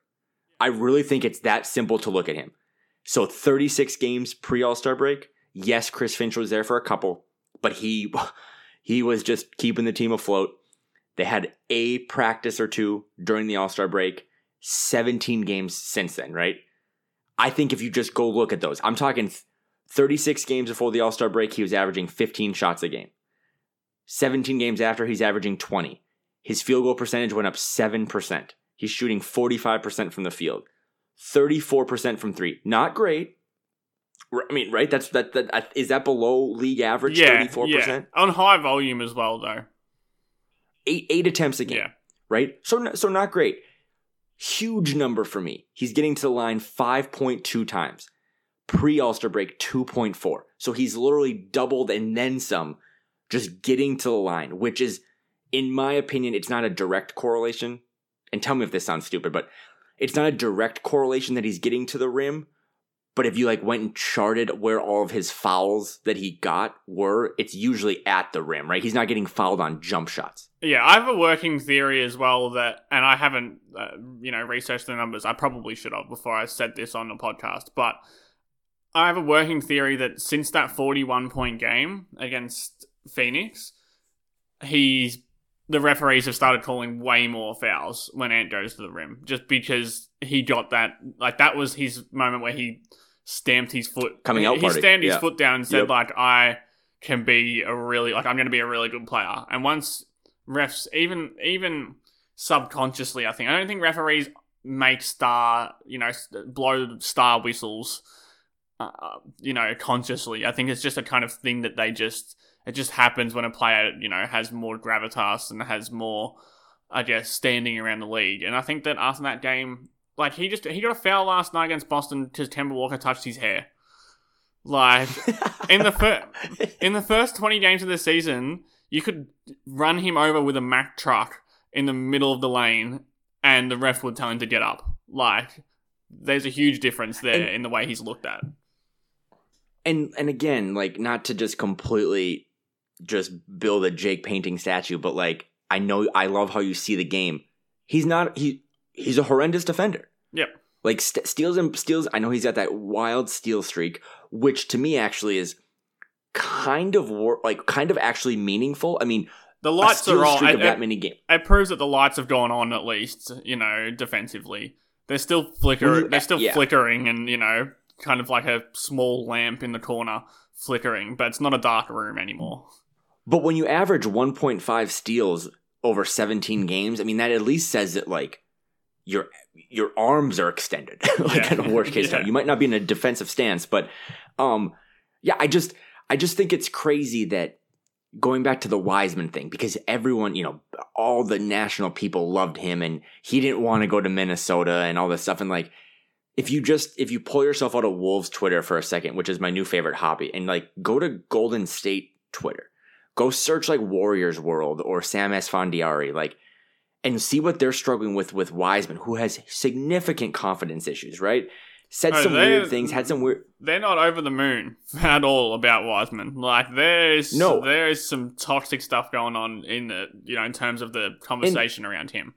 I really think it's that simple to look at him. So 36 games pre All Star break. Yes, Chris Finch was there for a couple, but he he was just keeping the team afloat. They had a practice or two during the All Star break. 17 games since then, right? I think if you just go look at those, I'm talking 36 games before the All Star break, he was averaging 15 shots a game. 17 games after, he's averaging 20. His field goal percentage went up 7%. He's shooting 45% from the field, 34% from three. Not great. I mean, right? That's that. that uh, that below league average? yeah, 34%. yeah. On high volume as well, though. Eight eight attempts a game. Yeah. Right? So so not great. Huge number for me. He's getting to the line 5.2 times. Pre All Star break 2.4. So he's literally doubled and then some just getting to the line, which is, in my opinion, it's not a direct correlation. And tell me if this sounds stupid, but it's not a direct correlation that he's getting to the rim. But if you like went and charted where all of his fouls that he got were, it's usually at the rim, right? He's not getting fouled on jump shots. Yeah, I have a working theory as well that, and I haven't, uh, you know, researched the numbers. I probably should have before I said this on the podcast, but I have a working theory that since that 41 point game against Phoenix, he's the referees have started calling way more fouls when Ant goes to the rim, just because he got that. Like that was his moment where he stamped his foot Coming out He party, stamped his yeah. foot down and said Yep. like, "I can be a really like I'm going to be a really good player." And once refs, even even subconsciously, I think I don't think referees make star, you know, blow star whistles, uh, you know, consciously. I think it's just a kind of thing that they just it just happens when a player, you know, has more gravitas and has more, I guess, standing around the league. And I think that after that game, like he just he got a foul last night against Boston because Kemba Walker touched his hair. Like in the fir- in the first twenty games of the season, you could run him over with a Mack truck in the middle of the lane, and the ref would tell him to get up. Like there's a huge difference there And- in the way he's looked at. And and again, like not to just completely just build a Jake painting statue, but like I know I love how you see the game. He's not he he's a horrendous defender. Yep. Like st- steals and steals. I know he's got that wild steal streak, which to me actually is kind of war- like kind of actually meaningful. I mean, The lights are It, of that many games. it proves that the lights have gone on at least. You know, defensively, they're still flicker. You- they're still yeah. flickering, and you know, kind of like a small lamp in the corner flickering, but it's not a dark room anymore. But when you average 1.5 steals over 17 games, I mean that at least says that like your your arms are extended. like Yeah. in a worst case Yeah. You might not be in a defensive stance, but um yeah, I just I just think it's crazy that going back to the Wiseman thing because everyone, you know, all the national people loved him and he didn't want to go to Minnesota and all this stuff and like if you just if you pull yourself out of Wolves Twitter for a second, which is my new favorite hobby, and like go to Golden State Twitter, go search like Warriors World or Sam Esfandiari, like, and see what they're struggling with with Wiseman, who has significant confidence issues, right? Said Oh, some weird things, had some weird. They're not over the moon at all about Wiseman. Like there's No. there is some toxic stuff going on in the you know in terms of the conversation around him.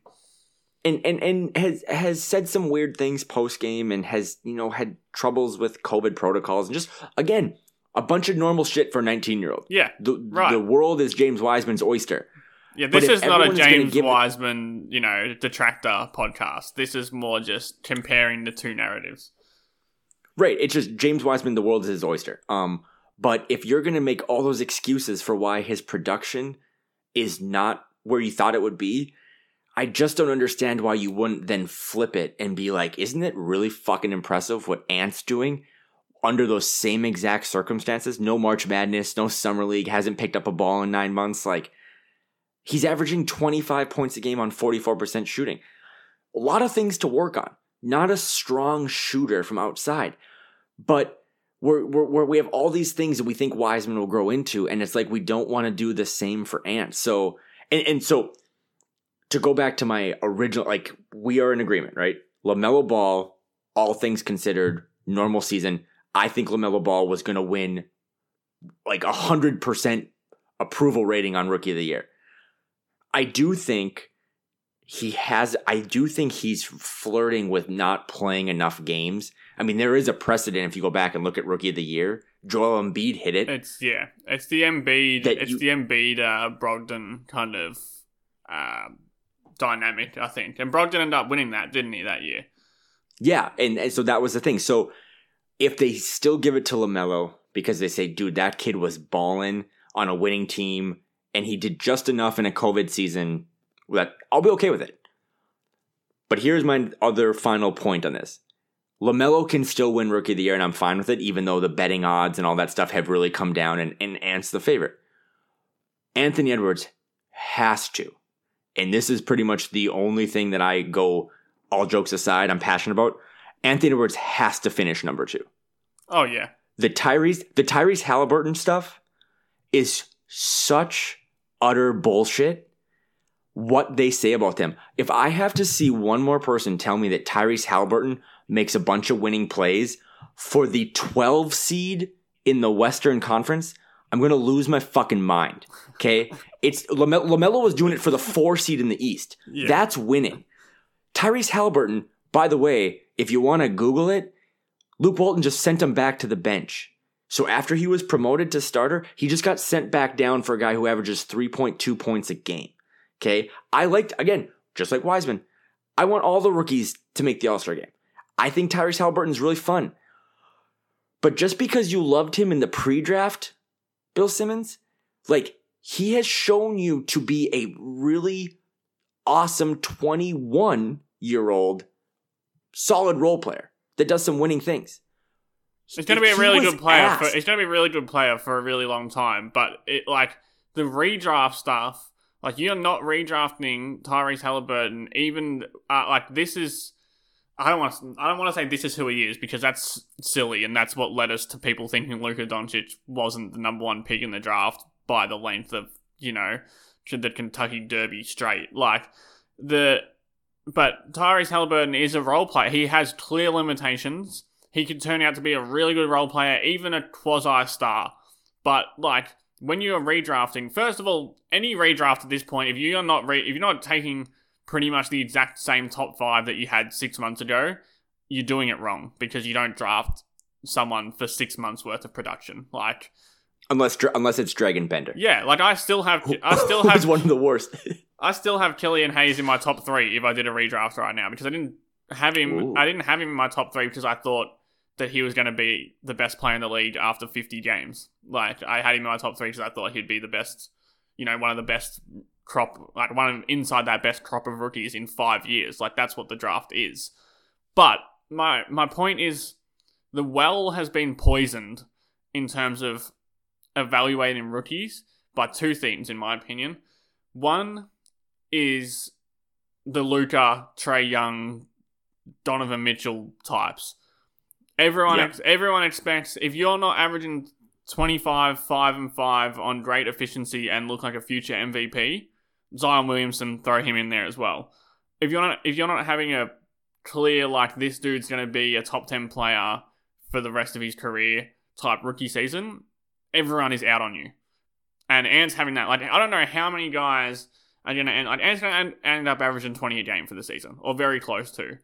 And and and has has said some weird things post game and has you know had troubles with COVID protocols and just again a bunch of normal shit for a 19 year old. Yeah, The Right. the world is James Wiseman's oyster. Yeah, this is not a James it- Wiseman, you know, detractor podcast. This is more just comparing the two narratives. Right. It's just James Wiseman, the world is his oyster. Um, but if you're gonna make all those excuses for why his production is not where you thought it would be, I just don't understand why you wouldn't then flip it and be like, isn't it really fucking impressive what Ant's doing under those same exact circumstances? No March Madness, no Summer League, hasn't picked up a ball in nine months. Like he's averaging 25 points a game on 44% shooting. A lot of things to work on. Not a strong shooter from outside, but we're, we're, we have all these things that we think Wiseman will grow into, and it's like we don't want to do the same for Ant. So, and, and so to go back to my original, like we are in agreement, right? Lamelo Ball, all things considered, normal season. I think Lamelo Ball was going to win like a hundred percent approval rating on Rookie of the Year. I do think he has. I do think he's flirting with not playing enough games. I mean, there is a precedent if you go back and look at Rookie of the Year. Joel Embiid hit it. It's yeah, it's the Embiid, it's you- the Embiid uh, Brogdon kind of uh, dynamic, I think. And Brogdon ended up winning that, didn't he, that year? Yeah, and, and so that was the thing. So if they still give it to LaMelo because they say, dude, that kid was balling on a winning team and he did just enough in a COVID season, that I'll be okay with it. But here's my other final point on this. LaMelo can still win Rookie of the Year, and I'm fine with it, even though the betting odds and all that stuff have really come down and, and Ant's the favorite. Anthony Edwards has to. And this is pretty much the only thing that I go, all jokes aside, I'm passionate about. Anthony Edwards has to finish number two. Oh yeah. The Tyrese the Tyrese Halliburton stuff is such utter bullshit. What they say about them. If I have to see one more person tell me that Tyrese Halliburton makes a bunch of winning plays for the 12 seed in the Western Conference, I'm gonna lose my fucking mind. Okay, it's Lame- Lamelo was doing it for the four seed in the East. Yeah. That's winning. Tyrese Halliburton, by the way, if you want to Google it, Luke Walton just sent him back to the bench. So after he was promoted to starter, he just got sent back down for a guy who averages 3.2 points a game. Okay, I liked again, just like Wiseman. I want all the rookies to make the All Star game. I think Tyrese Halliburton's really fun. But just because you loved him in the pre draft, Bill Simmons, like he has shown you to be a really awesome 21 year old solid role player that does some winning things. He's going to be a really good player. For, he's going to be a really good player for a really long time. But it like the redraft stuff. Like you're not redrafting Tyrese Halliburton. Even uh, like this is. I don't want to. I don't want to say this is who he is because that's silly, and that's what led us to people thinking Luka Doncic wasn't the number one pick in the draft by the length of you know the Kentucky Derby straight. Like the, but Tyrese Halliburton is a role player. He has clear limitations he could turn out to be a really good role player, even a quasi star. But like when you're redrafting, first of all, any redraft at this point, if you're not re- if you're not taking pretty much the exact same top five that you had six months ago, you're doing it wrong because you don't draft someone for six months worth of production. Like, Unless unless it's Dragan Bender. yeah, like I still have, I still have one of the worst. I still have Killian Hayes in my top three if I did a redraft right now because I didn't have him. Ooh. I didn't have him in my top three because I thought that he was going to be the best player in the league after 50 games. Like I had him in my top three because I thought he'd be the best, you know, one of the best crop, like one of, inside that best crop of rookies in five years. Like that's what the draft is. But my my point is, the well has been poisoned in terms of evaluating rookies by two things, in my opinion. One is the Luka, Trae Young, Donovan Mitchell types. Everyone, Yeah. ex- everyone expects if you're not averaging 25, 5 and 5 on great efficiency and look like a future MVP, Zion Williamson throw him in there as well. If you're not if you're not having a clear like this dude's going to be a top 10 player for the rest of his career type rookie season, everyone is out on you. And Ant's having that like I don't know how many guys are going to end like Ant's going to end up averaging 20 a game for the season or very close to.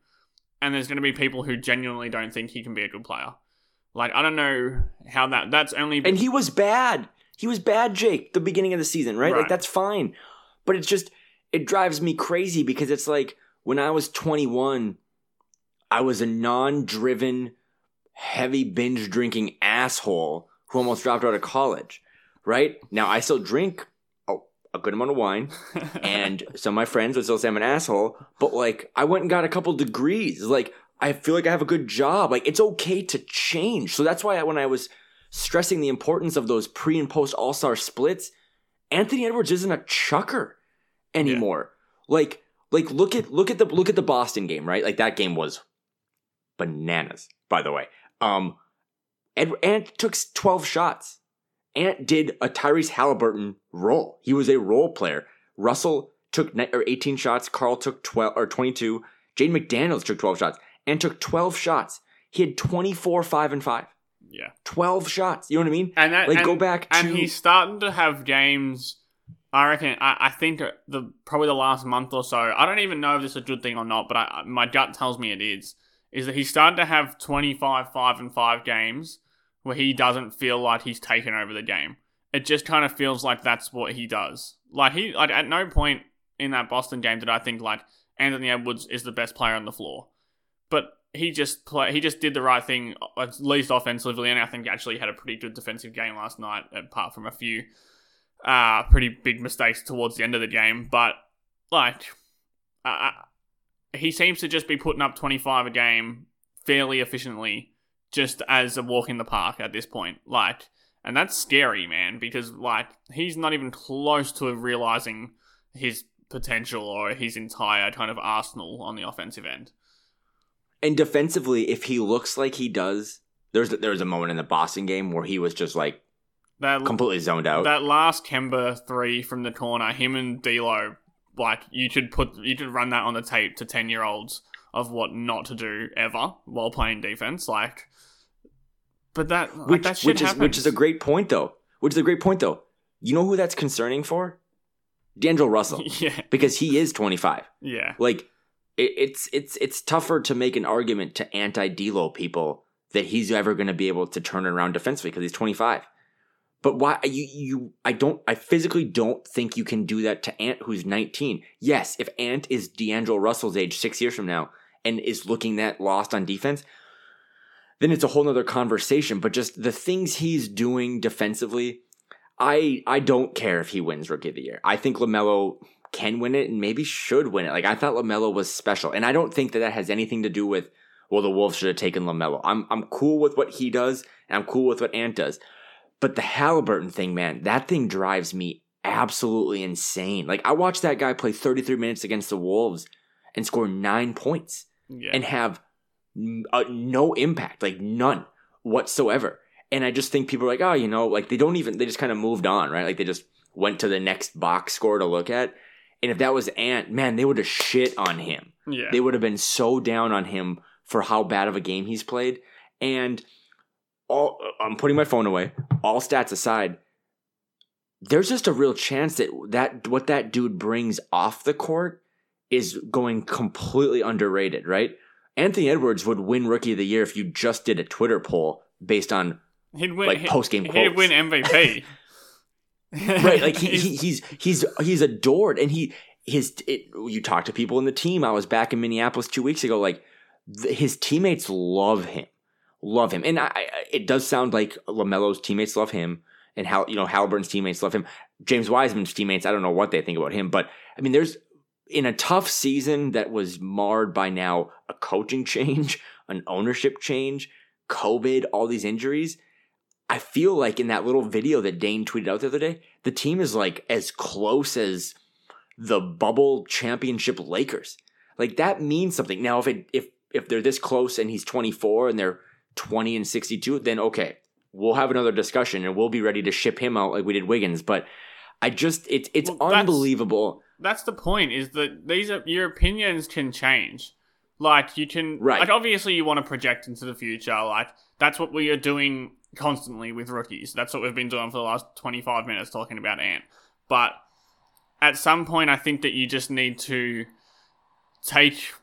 And there's going to be people who genuinely don't think he can be a good player. Like I don't know how that that's only and he was bad. He was bad, Jake, the beginning of the season, right? Right. Like that's fine. But it's just it drives me crazy because it's like when I was 21, I was a non-driven, heavy binge drinking asshole who almost dropped out of college, right? Now I still drink a, good amount of wine, and some of my friends would still say I'm an asshole, but like I went and got a couple degrees. Like I feel like I have a good job. Like it's okay to change. So that's why I, when I was stressing the importance of those pre and post All Star splits, Anthony Edwards isn't a chucker anymore. Like like look at look at the look at the Boston game, right? Like that game was bananas, by the way. Um Ed, Ant took 12 shots. Ant did a Tyrese Halliburton role. He was a role player. Russell took ni- or 18 shots. Karl took 12 or 22. Jaden McDaniels took 12 shots and took 12 shots. He had 24, 5, and 5. Yeah. 12 shots. You know what I mean? And that, Like, and, go back and to- he's starting to have games. I reckon. I, I think the probably the last month or so. I don't even know if this is a good thing or not, but I, my gut tells me it is. Is that he's starting to have twenty five five and five games where he doesn't feel like he's taken over the game. It just kind of feels like that's what he does. Like he like at no point in that Boston game did I think like Anthony Edwards is the best player on the floor. But he just play he just did the right thing at least offensively and I think actually had a pretty good defensive game last night apart from a few uh pretty big mistakes towards the end of the game. But like uh, he seems to just be putting up 25 a game fairly efficiently just as a walk in the park at this point. Like and that's scary man because like he's not even close to realizing his potential or his entire kind of arsenal on the offensive end And defensively, if he looks like he does There's there's a moment in the Boston game where he was just like That completely zoned out. that last Kemba three from the corner, him and D'Lo, like you should put you should run that on the tape to ten year olds of what not to do ever while playing defense. Like, but that like, which that shit which is happens. which is a great point though. Which is a great point though. You know who that's concerning for? D'Angelo Russell, yeah because he is 25. yeah Like it, it's it's it's tougher to make an argument to anti D'Lo people that he's ever going to be able to turn around defensively because he's 25. But why you you I don't I physically don't think you can do that to Ant who's 19. Yes, if Ant is D'Angelo Russell's age six years from now and is looking that lost on defense, then it's a whole nother conversation. But just the things he's doing defensively, I I don't care if he wins Rookie of the Year. I think Lamelo can win it and maybe should win it. Like I thought Lamelo was special, and I don't think that that has anything to do with well the Wolves should have taken Lamelo. I'm I'm cool with what he does, and I'm cool with what Ant does. But the Halliburton thing, man, that thing drives me absolutely insane. Like I watched that guy play 33 minutes against the Wolves and score nine points yeah and have uh, no impact, like none whatsoever. And I just think people are like, oh, you know, like they don't even, they just kind of moved on, right? Like they just went to the next box score to look at. And if that was Ant, man, they would have shit on him. yeah They would have been so down on him for how bad of a game he's played. And all, I'm putting my phone away. All stats aside, there's just a real chance that that what that dude brings off the court is going completely underrated, right? Anthony Edwards would win Rookie of the Year if you just did a Twitter poll based on he'd win like post-game quotes. he'd win MVP right like he, he, he's he's he's adored and he his it, you talk to people in the team i was back in minneapolis two weeks ago like th- his teammates love him love him and I, I it does sound like lamelo's teammates love him and how you know halliburton's teammates love him james wiseman's teammates i don't know what they think about him but i mean there's in a tough season that was marred by now a coaching change an ownership change covid all these injuries I feel like in that little video that Dane tweeted out the other day, the team is like as close as the bubble championship Lakers. Like that means something. Now, if it if if they're this close and he's 24 and they're 20 and 62, then okay, we'll have another discussion and we'll be ready to ship him out like we did Wiggins. But I just it's it's Well, that's- unbelievable. that's the point is that these are your opinions can change like you can Right. like obviously you want to project into the future like that's what we are doing constantly with rookies. That's what we've been doing for the last 25 minutes talking about ant. But at some point i think that you just need to take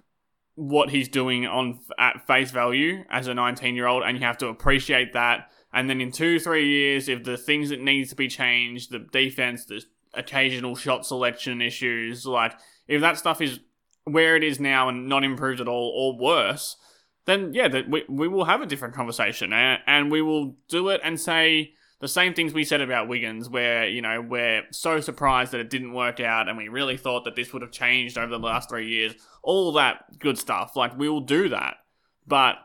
what he's doing on at face value as a 19 year old and you have to appreciate that. And then in two three years if the things that needs to be changed the defense the occasional shot selection issues like if that stuff is where it is now and not improved at all or worse then yeah that we, we will have a different conversation and, and we will do it and say the same things we said about Wiggins, where, you know, we're so surprised that it didn't work out and we really thought that this would have changed over the last three years. All that good stuff. Like, we will do that. But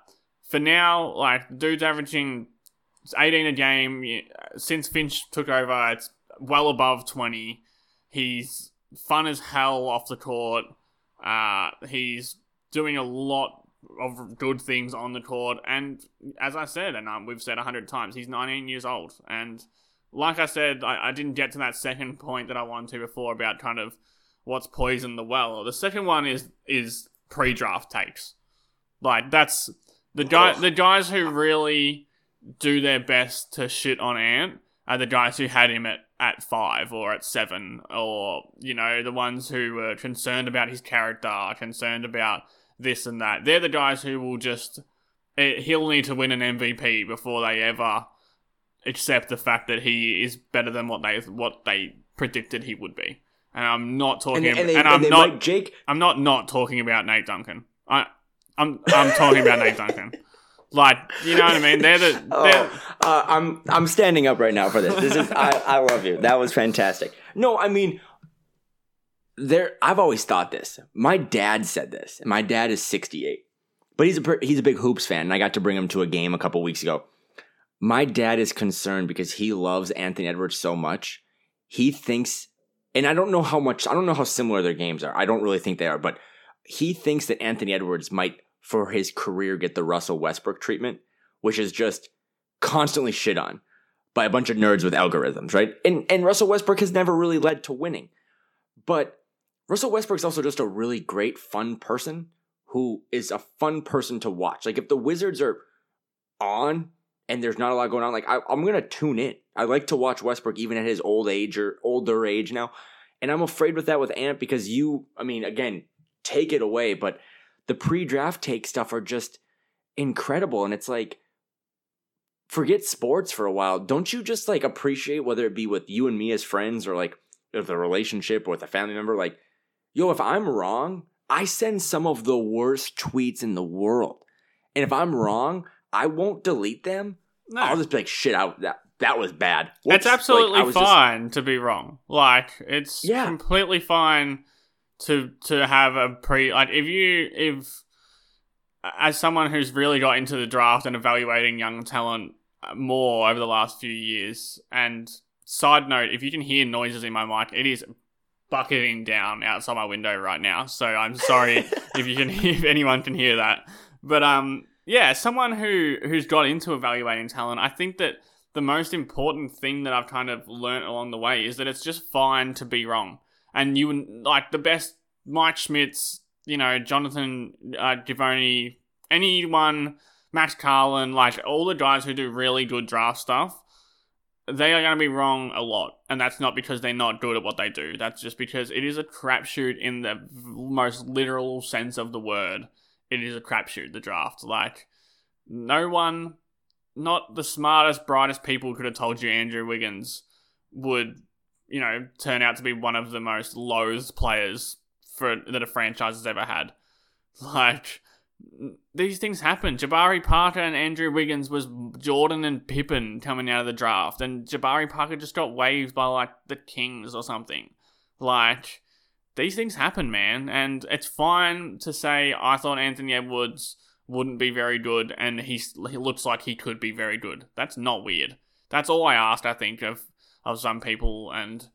for now, like, dude's averaging 18 a game. Since Finch took over, it's well above 20. He's fun as hell off the court. Uh, he's doing a lot of good things on the court. And as I said, and um, we've said a hundred times, he's 19 years old. And like I said, I, I didn't get to that second point that I wanted to before about kind of what's poisoned the well. The second one is is pre-draft takes. Like that's the guy, the guys who really do their best to shit on Ant are the guys who had him at, at five or at seven, or you know the ones who were concerned about his character, concerned about this and that. They're the guys who will just eh, he'll need to win an MVP before they ever accept the fact that he is better than what they what they predicted he would be. And I'm not talking, and, and, they, and I'm they not, Jake. I'm not not talking about Nate Duncan. I, I'm I'm talking about Nate Duncan. Like, you know what I mean? They're the they're, Oh, uh, I'm I'm standing up right now for this. This is I, I love you. That was fantastic. No, I mean there I've always thought this. My dad said this. And my dad is 68. But he's a he's a big hoops fan and I got to bring him to a game a couple weeks ago. My dad is concerned because he loves Anthony Edwards so much. He thinks and I don't know how much I don't know how similar their games are. I don't really think they are, but he thinks that Anthony Edwards might for his career get the Russell Westbrook treatment which is just constantly shit on by a bunch of nerds with algorithms, right? And and Russell Westbrook has never really led to winning. But Russell Westbrook's also just a really great fun person who is a fun person to watch. Like if the Wizards are on and there's not a lot going on, like I, I'm gonna tune in. I like to watch Westbrook even at his old age or older age now. And I'm afraid with that with Ant because you, I mean, again, take it away, but the pre-draft take stuff are just incredible. And it's like, forget sports for a while. Don't you just like appreciate whether it be with you and me as friends or like the relationship or with a family member? Like, yo, if I'm wrong, I send some of the worst tweets in the world. And if I'm wrong, I won't delete them. No. I'll just be like, shit, out that that was bad. It's Whoops. Like, absolutely I was just- fine to be wrong. Like it's Yeah. completely fine to to have a pre like if you if as someone who's really got into the draft and evaluating young talent uh, more over the last few years and side note if you can hear noises in my mic it is bucketing down outside my window right now. So i'm sorry if you can if anyone can hear that. But um yeah someone who who's got into evaluating talent i think that the most important thing that i've kind of learned along the way is that it's just fine to be wrong. And you like the best mike schmitz you know jonathan uh, Givony, anyone max carlin like all the guys who do really good draft stuff they are going to be wrong a lot, and that's not because they're not good at what they do. That's just because it is a crapshoot in the most literal sense of the word. It is a crapshoot. The draft, like no one, not the smartest, brightest people could have told you Andrew Wiggins would, you know, turn out to be one of the most loathed players for that a franchise has ever had. Like these things happen. Jabari Parker and Andrew Wiggins was Jordan and Pippen coming out of the draft, and Jabari Parker just got waived by like the Kings or something. Like these things happen, man, and it's fine to say I thought Anthony Edwards wouldn't be very good, and he's, he looks like he could be very good. That's not weird. That's all I asked. I think of of some people, and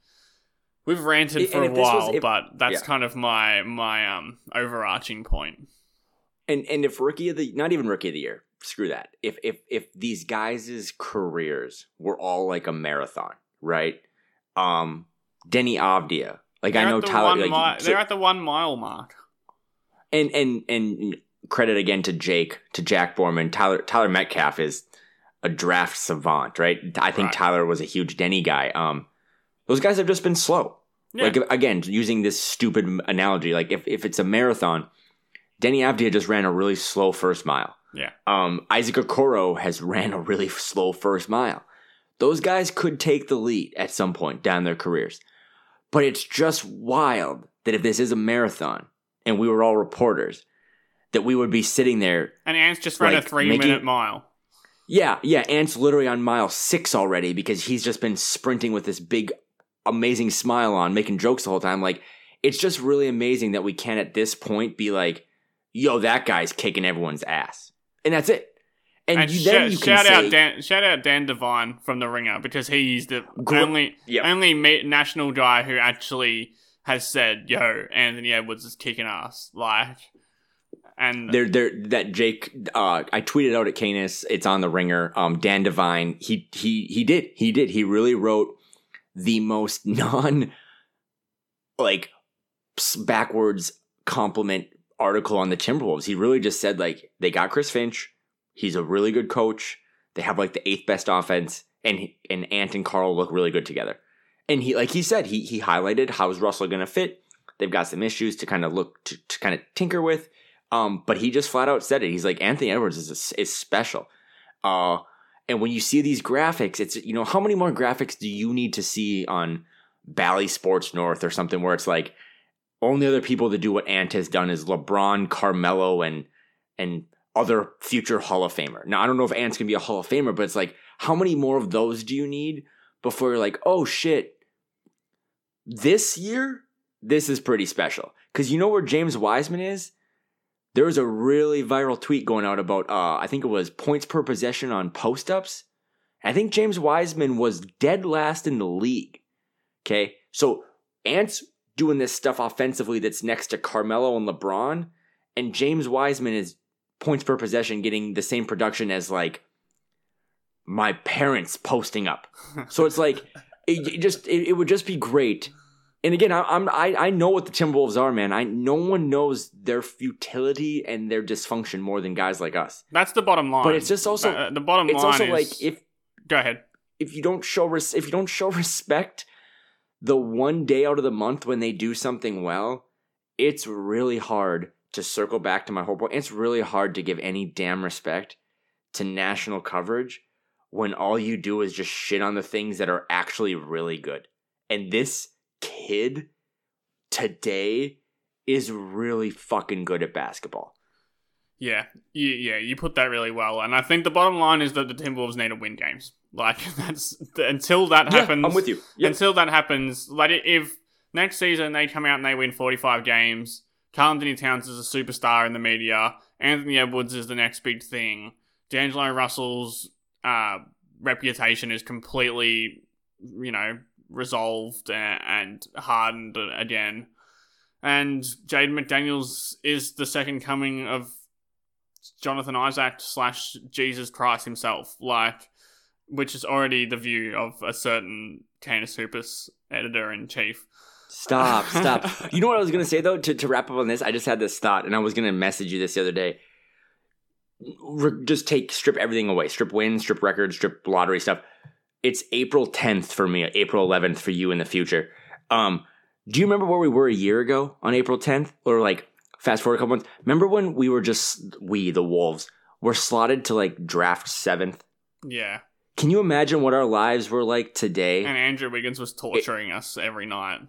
we've ranted for a this was- while, if- but that's yeah. kind of my my um overarching point. And and if rookie of the not even rookie of the year, screw that. If if if these guys' careers were all like a marathon, right? Um Deni Avdija. Like They're I know Tyler like, mi- they're at the one mile mark. and and and credit again to Jake, to Jack Borman. Tyler Tyler Metcalf is a draft savant, right? I think Right. Tyler was a huge Deni guy. Um those guys have just been slow. Yeah. Like again, using this stupid analogy, like if, if it's a marathon, Deni Avdija just ran a really slow first mile. Yeah. Um, Isaac Okoro has ran a really slow first mile. Those guys could take the lead at some point down their careers. But it's just wild that if this is a marathon and we were all reporters, that we would be sitting there. and Ants just ran like, a three making- minute mile. Yeah, yeah, Ant's literally on mile six already because he's just been sprinting with this big, amazing smile on, making jokes the whole time. Like, it's just really amazing that we can at this point be like, yo, that guy's kicking everyone's ass. And that's it. And, And you, sh- then you can shout say, out Dan, shout out Dan Devine from the Ringer because he's the Gr- only Yep. only national guy who actually has said, "Yo, Anthony Edwards is kicking ass." Like, and There, there. That Jake, uh, I tweeted out at Canis. It's on the Ringer. Um, Dan Devine. He, he, he did. He did. He really wrote the most non, like, backwards compliment article on the Timberwolves. He really just said like they got Chris Finch. He's a really good coach. They have like the eighth best offense, and and Ant and Karl look really good together. And he, like he said, he he highlighted how's Russell going to fit. They've got some issues to kind of look to, to kind of tinker with. Um, but he just flat out said it. He's like Anthony Edwards is is special. Uh, and when you see these graphics, it's you know how many more graphics do you need to see on Bally Sports North or something where it's like only other people that do what Ant has done is LeBron, Carmelo, and and other future Hall of Famer. Now I don't know if Ant's gonna be a Hall of Famer, but it's like how many more of those do you need before you're like, oh shit, this year this is pretty special because you know where James Wiseman is. There was a really viral tweet going out about uh, I think it was points per possession on post ups. I think James Wiseman was dead last in the league. Okay, so Ant's doing this stuff offensively that's next to Carmelo and LeBron, and James Wiseman is points per possession getting the same production as like my parents posting up. So it's like it, it just it, it would just be great. And again, I, I'm I, I know what the Timberwolves are, man. I no one knows their futility and their dysfunction more than guys like us. That's the bottom line. But it's just also Uh, the bottom it's line. also is, like if go ahead. if you don't show res- if you don't show respect the one day out of the month when they do something well, it's really hard to circle back to my whole point. It's really hard to give any damn respect to national coverage when all you do is just shit on the things that are actually really good. And this kid today is really fucking good at basketball. Yeah, yeah, you put that really well, and I think the bottom line is that the Timberwolves need to win games. Like that's until that happens. I'm with you. Yeah. Until that happens, like if next season they come out and they win 45 games, Karl Anthony Towns is a superstar in the media. Anthony Edwards is the next big thing. D'Angelo Russell's uh, reputation is completely, you know, resolved and, and hardened again. And Jaden McDaniels is the second coming of Jonathan Isaac slash Jesus Christ himself, like, which is already the view of a certain Canis Hoopus editor in chief. Stop, stop. you know what I was gonna say though? To to wrap up on this, I just had this thought, and I was gonna message you this the other day. Re- just take strip everything away, strip wins, strip records, strip lottery stuff. It's April 10th for me, April 11th for you in the future. Um, do you remember where we were a year ago on April 10th, or like fast forward a couple months? Remember when we were just we the Wolves were slotted to like draft seventh? Yeah. Can you imagine what our lives were like today? And Andrew Wiggins was torturing us every night.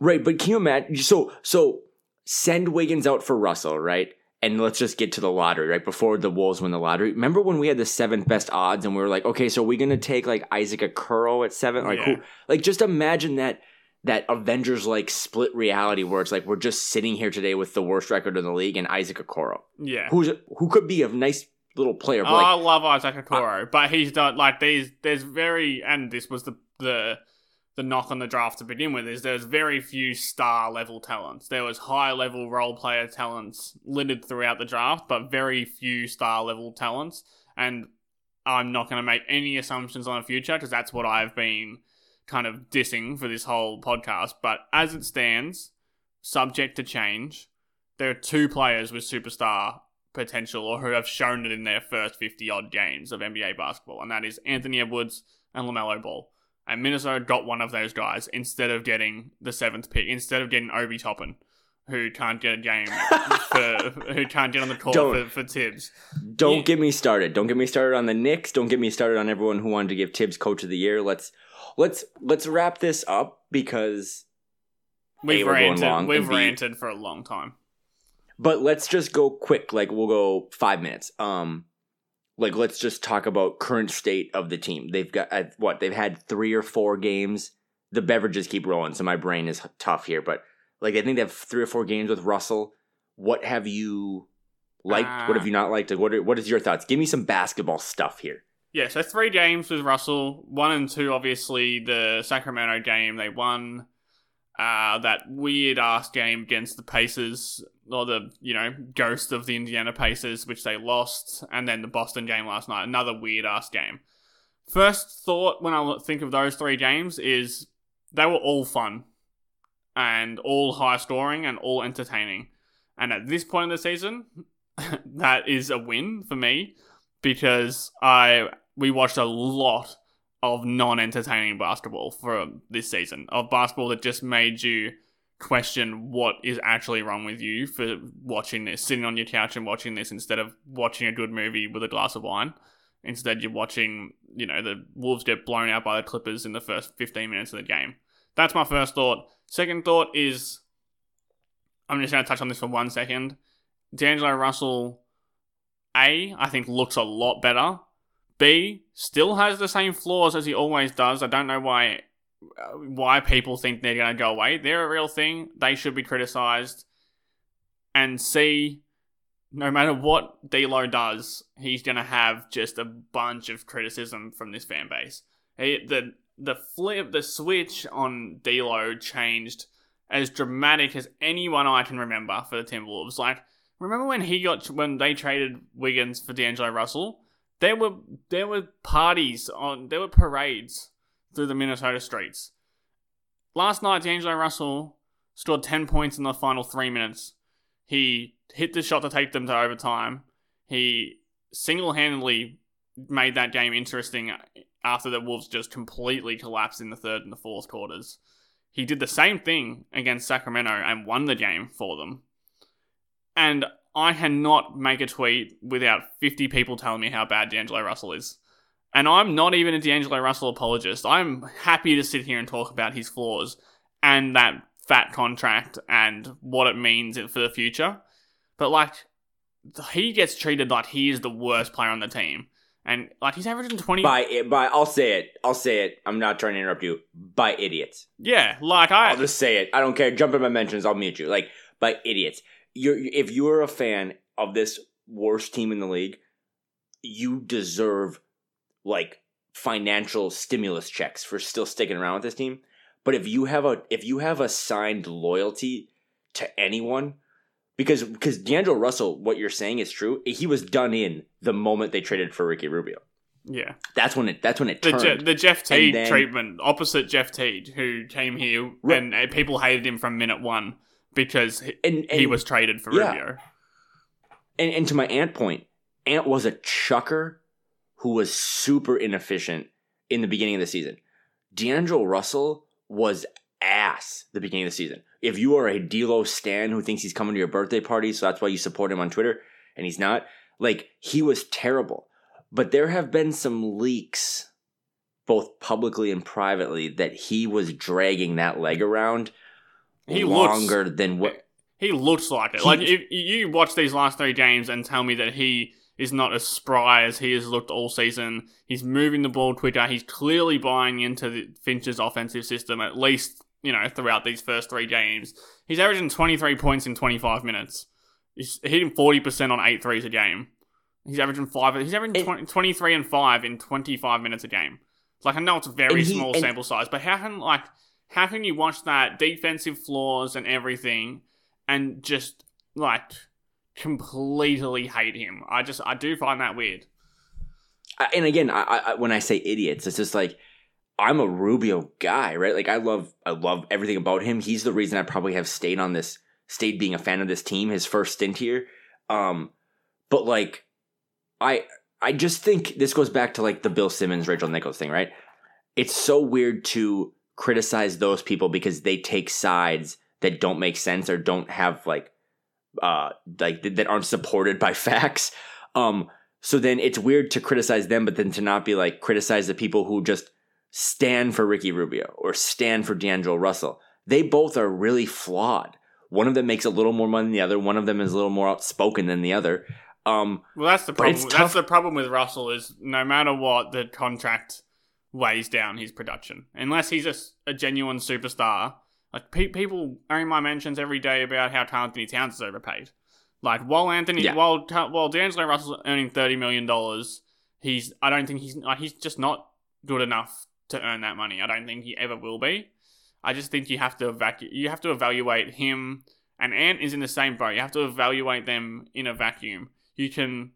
Right, but can you imagine? So, so send Wiggins out for Russell, right? And let's just get to the lottery, right? Before the Wolves win the lottery. Remember when we had the seventh best odds and we were like, okay, so are we going to take like Isaac Okoro at seven? Like, Yeah. who? Like, just imagine that that Avengers like split reality where it's like we're just sitting here today with the worst record in the league and Isaac Okoro, Yeah. who's who could be a nice little player, Oh, I love Isaac Okoro, but he's done like these. There's very, and this was the the the knock on the draft to begin with is there's very few star level talents. There was high level role player talents littered throughout the draft, but very few star level talents. And I'm not going to make any assumptions on the future because that's what I've been kind of dissing for this whole podcast. But as it stands, subject to change, there are two players with superstar potential or who have shown it in their first 50 odd games of NBA basketball, and that is Anthony Edwards and LaMelo Ball. And Minnesota got one of those guys instead of getting the seventh pick, instead of getting Obi Toppin, who can't get a game for who can't get on the court Don't. for, for Thibs. don't Yeah. get me started. Don't get me started on the Knicks. Don't get me started on everyone who wanted to give Thibs Coach of the Year. Let's let's let's wrap this up because We've ranted. We've ranted for a long time. But let's just go quick. Like we'll go five minutes. Um, like let's just talk about current state of the team. They've got uh, what they've had three or four games. The beverages keep rolling, so my brain is tough here. But like I think they have three or four games with Russell. What have you liked? what have you not liked? Like, what are, what is your thoughts? Give me some basketball stuff here. Yeah, so three games with Russell. One and two, obviously, the Sacramento game, they won. Uh, that weird ass game against the Pacers, or the, you know, ghost of the Indiana Pacers, which they lost. And then the Boston game last night, another weird ass game. First thought when I think of those three games is they were all fun and all high scoring and all entertaining. And at this point in the season, that is a win for me because I we watched a lot of non-entertaining basketball for this season of basketball that just made you question what is actually wrong with you for watching this sitting on your couch and watching this instead of watching a good movie with a glass of wine. Instead you're watching you know the wolves get blown out by the clippers in the first 15 minutes of the game. That's my first thought. Second thought is i'm just going to touch on this for one second. D'angelo russell a, I think looks a lot better. B, still has the same flaws as he always does. I don't know why uh, why people think they're going to go away. They're a real thing. They should be criticized. And C, no matter what D'Lo does, he's going to have just a bunch of criticism from this fan base. He, the the flip, the switch on D'Lo changed as dramatic as anyone I can remember for the Timberwolves. Like Remember when he got when they traded Wiggins for D'Angelo Russell? There were there were parties on there were parades through the Minnesota streets. Last night, D'Angelo Russell scored ten points in the final three minutes. He hit the shot to take them to overtime. He single handedly made that game interesting after the Wolves just completely collapsed in the third and the fourth quarters. He did the same thing against Sacramento and won the game for them. And I cannot make a tweet without 50 people telling me how bad D'Angelo Russell is. And I'm not even a D'Angelo Russell apologist. I'm happy to sit here and talk about his flaws and that fat contract and what it means for the future. But like, he gets treated like he is the worst player on the team. And like he's averaging twenty by by I'll say it. I'll say it. I'm not trying to interrupt you. By idiots. Yeah, like I I'll just say it. I don't care. Jump in my mentions, I'll mute you. Like by idiots. You're if you are a fan of this worst team in the league, you deserve like financial stimulus checks for still sticking around with this team. But if you have a if you have a signed loyalty to anyone, because because D'Angelo Russell, what you're saying is true. He was done in the moment they traded for Ricky Rubio. Yeah, that's when it. That's when it the turned. Je- the Jeff Teague then, treatment, opposite Jeff Teague, who came here right. and uh, people hated him from minute one because he, and, and, he was traded for yeah. Rubio. And and to my Ant point, Ant was a chucker who was super inefficient in the beginning of the season. D'Angelo Russell was ass the beginning of the season if you are a D'Lo stan who thinks he's coming to your birthday party, so that's why you support him on Twitter, and he's not, like he was terrible. But there have been some leaks, both publicly and privately, that he was dragging that leg around he longer looks, than what he looks like it. He, like if you watch these last three games and tell me that he is not as spry as he has looked all season. He's moving the ball quicker. He's clearly buying into Finch's offensive system, at least you know, throughout these first three games. He's averaging 23 points in 25 minutes. He's hitting 40% on eight threes a game. He's averaging five. He's averaging 20, 23 and five in 25 minutes a game. Like I know it's a very he, small sample size, but how can like how can you watch that defensive flaws and everything and just like completely hate him? I just I do find that weird. And again, I, I, when I say idiots, it's just like I'm a Rubio guy, right? Like I love I love everything about him. He's the reason I probably have stayed on this stayed being a fan of this team his first stint here. Um but like I I just think this goes back to like the Bill Simmons Rachel Nichols thing, right? It's so weird to criticize those people because they take sides that don't make sense or don't have like uh like that aren't supported by facts. Um so then it's weird to criticize them but then to not be like criticize the people who just stand for Ricky Rubio or stand for D'Angelo Russell. They both are really flawed. One of them makes a little more money than the other. One of them is a little more outspoken than the other. Um, well, that's the problem. That's the problem with Russell is no matter what, the contract weighs down his production. Unless he's a, a genuine superstar. Like pe- people are in my mentions every day about how Anthony Towns is overpaid. Like while Anthony, yeah. while while D'Angelo Russell's earning thirty million dollars, he's I don't think he's like he's just not good enough to earn that money. I don't think he ever will be. I just think you have to evacu- you have to evaluate him and Ant is in the same boat. You have to evaluate them in a vacuum. You can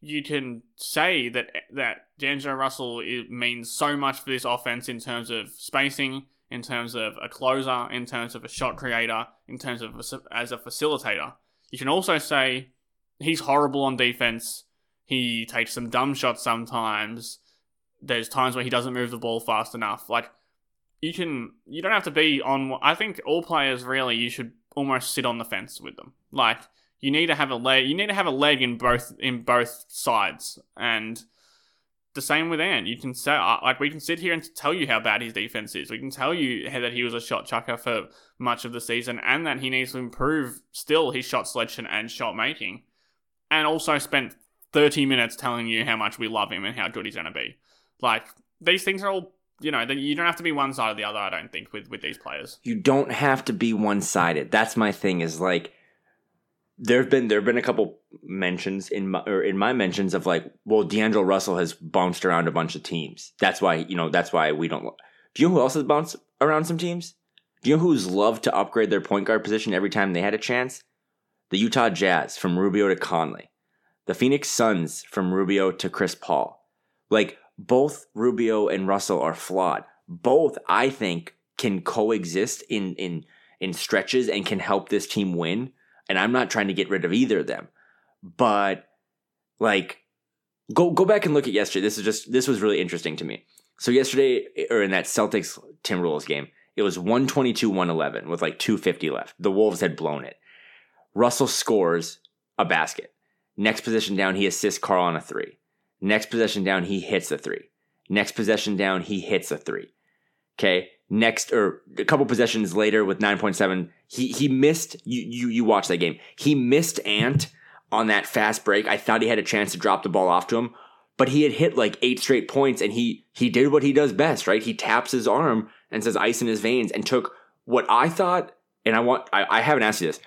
you can say that that D'Angelo Russell means so much for this offense in terms of spacing, in terms of a closer, in terms of a shot creator, in terms of a, as a facilitator. You can also say he's horrible on defense. He takes some dumb shots sometimes there's times where he doesn't move the ball fast enough. Like you can, you don't have to be on. I think all players really, you should almost sit on the fence with them. Like you need to have a leg. You need to have a leg in both in both sides, and the same with Ant. You can say like we can sit here and tell you how bad his defense is. We can tell you that he was a shot chucker for much of the season, and that he needs to improve still his shot selection and shot making, and also spent 30 minutes telling you how much we love him and how good he's going to be. Like these things are all you know, you don't have to be one side or the other. I don't think with with these players. You don't have to be one sided. That's my thing. Is like there've been there've been a couple mentions in my or in my mentions of like, well, D'Angelo Russell has bounced around a bunch of teams. That's why you know that's why we don't. Do you know who else has bounced around some teams? Do you know who's loved to upgrade their point guard position every time they had a chance? The Utah Jazz from Rubio to Conley. the Phoenix Suns from Rubio to Chris Paul. Like both Rubio and Russell are flawed. Both, I think, can coexist in in in stretches and can help this team win. And I'm not trying to get rid of either of them. But like go go back and look at yesterday. This is just this was really interesting to me. So yesterday eh, or in that Celtics Timberwolves game, it was 122-111 with like 250 left. The Wolves had blown it. Russell scores a basket. Next possession down, he assists Karl on a three. Next possession down, he hits a three. Next possession down, he hits a three. Okay. Next or a couple possessions later with 9.7, he he missed you you you watch that game. He missed Ant on that fast break. I thought he had a chance to drop the ball off to him, but he had hit like eight straight points and he he did what he does best, right? He taps his arm and says ice in his veins and took what I thought, and I want I, I haven't asked you this.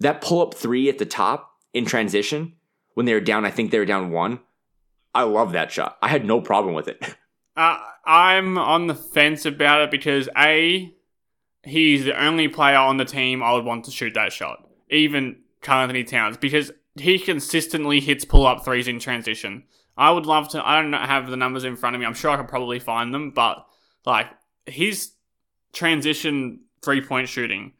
That pull up three at the top in transition when they were down, I think they were down one. I love that shot. I had no problem with it. Uh, I'm on the fence about it because A, he's the only player on the team I would want to shoot that shot. Even Karl Anthony Towns, because he consistently hits pull up threes in transition. I would love to. I don't have the numbers in front of me. I'm sure I could probably find them, but like his transition three point shooting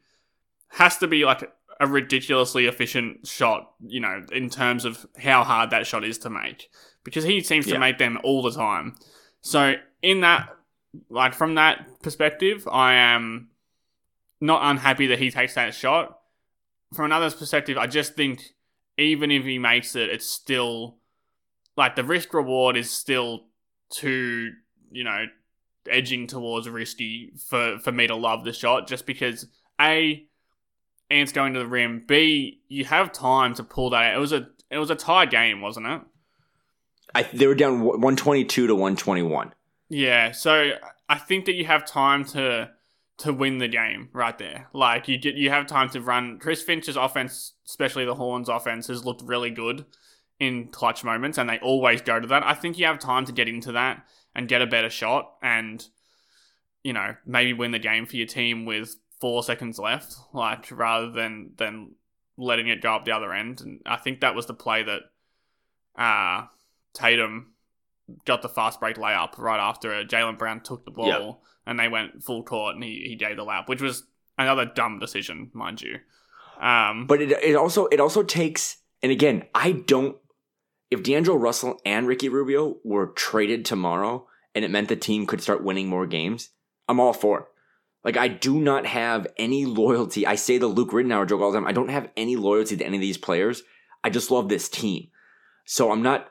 has to be like a ridiculously efficient shot, you know, in terms of how hard that shot is to make. Because he seems to make them all the time. So, in that, like, from that perspective, I am not unhappy that he takes that shot. From another perspective, I just think even if he makes it, it's still, like, the risk reward is still too, you know, edging towards risky for, for me to love the shot just because, A, Ant's going to the rim. B, you have time to pull that out. It was a it was a tie game, wasn't it? I, they were down 122 to 121. Yeah. So I think that you have time to to win the game right there. Like you get you have time to run. Chris Finch's offense, especially the Horns offense, has looked really good in clutch moments, and they always go to that. I think you have time to get into that and get a better shot, and you know maybe win the game for your team with four seconds left, like rather than than letting it go up the other end. And I think that was the play that uh, Tatum got the fast break layup right after it. Jaylen Brown took the ball Yeah. and they went full court and he, he gave the lap, which was another dumb decision, mind you. Um, But it, it also it also takes and again, I don't if D'Angelo Russell and Ricky Rubio were traded tomorrow and it meant the team could start winning more games, I'm all for it. Like I do not have any loyalty. I say the Luke Ridnour joke all the time. I don't have any loyalty to any of these players. I just love this team. So I'm not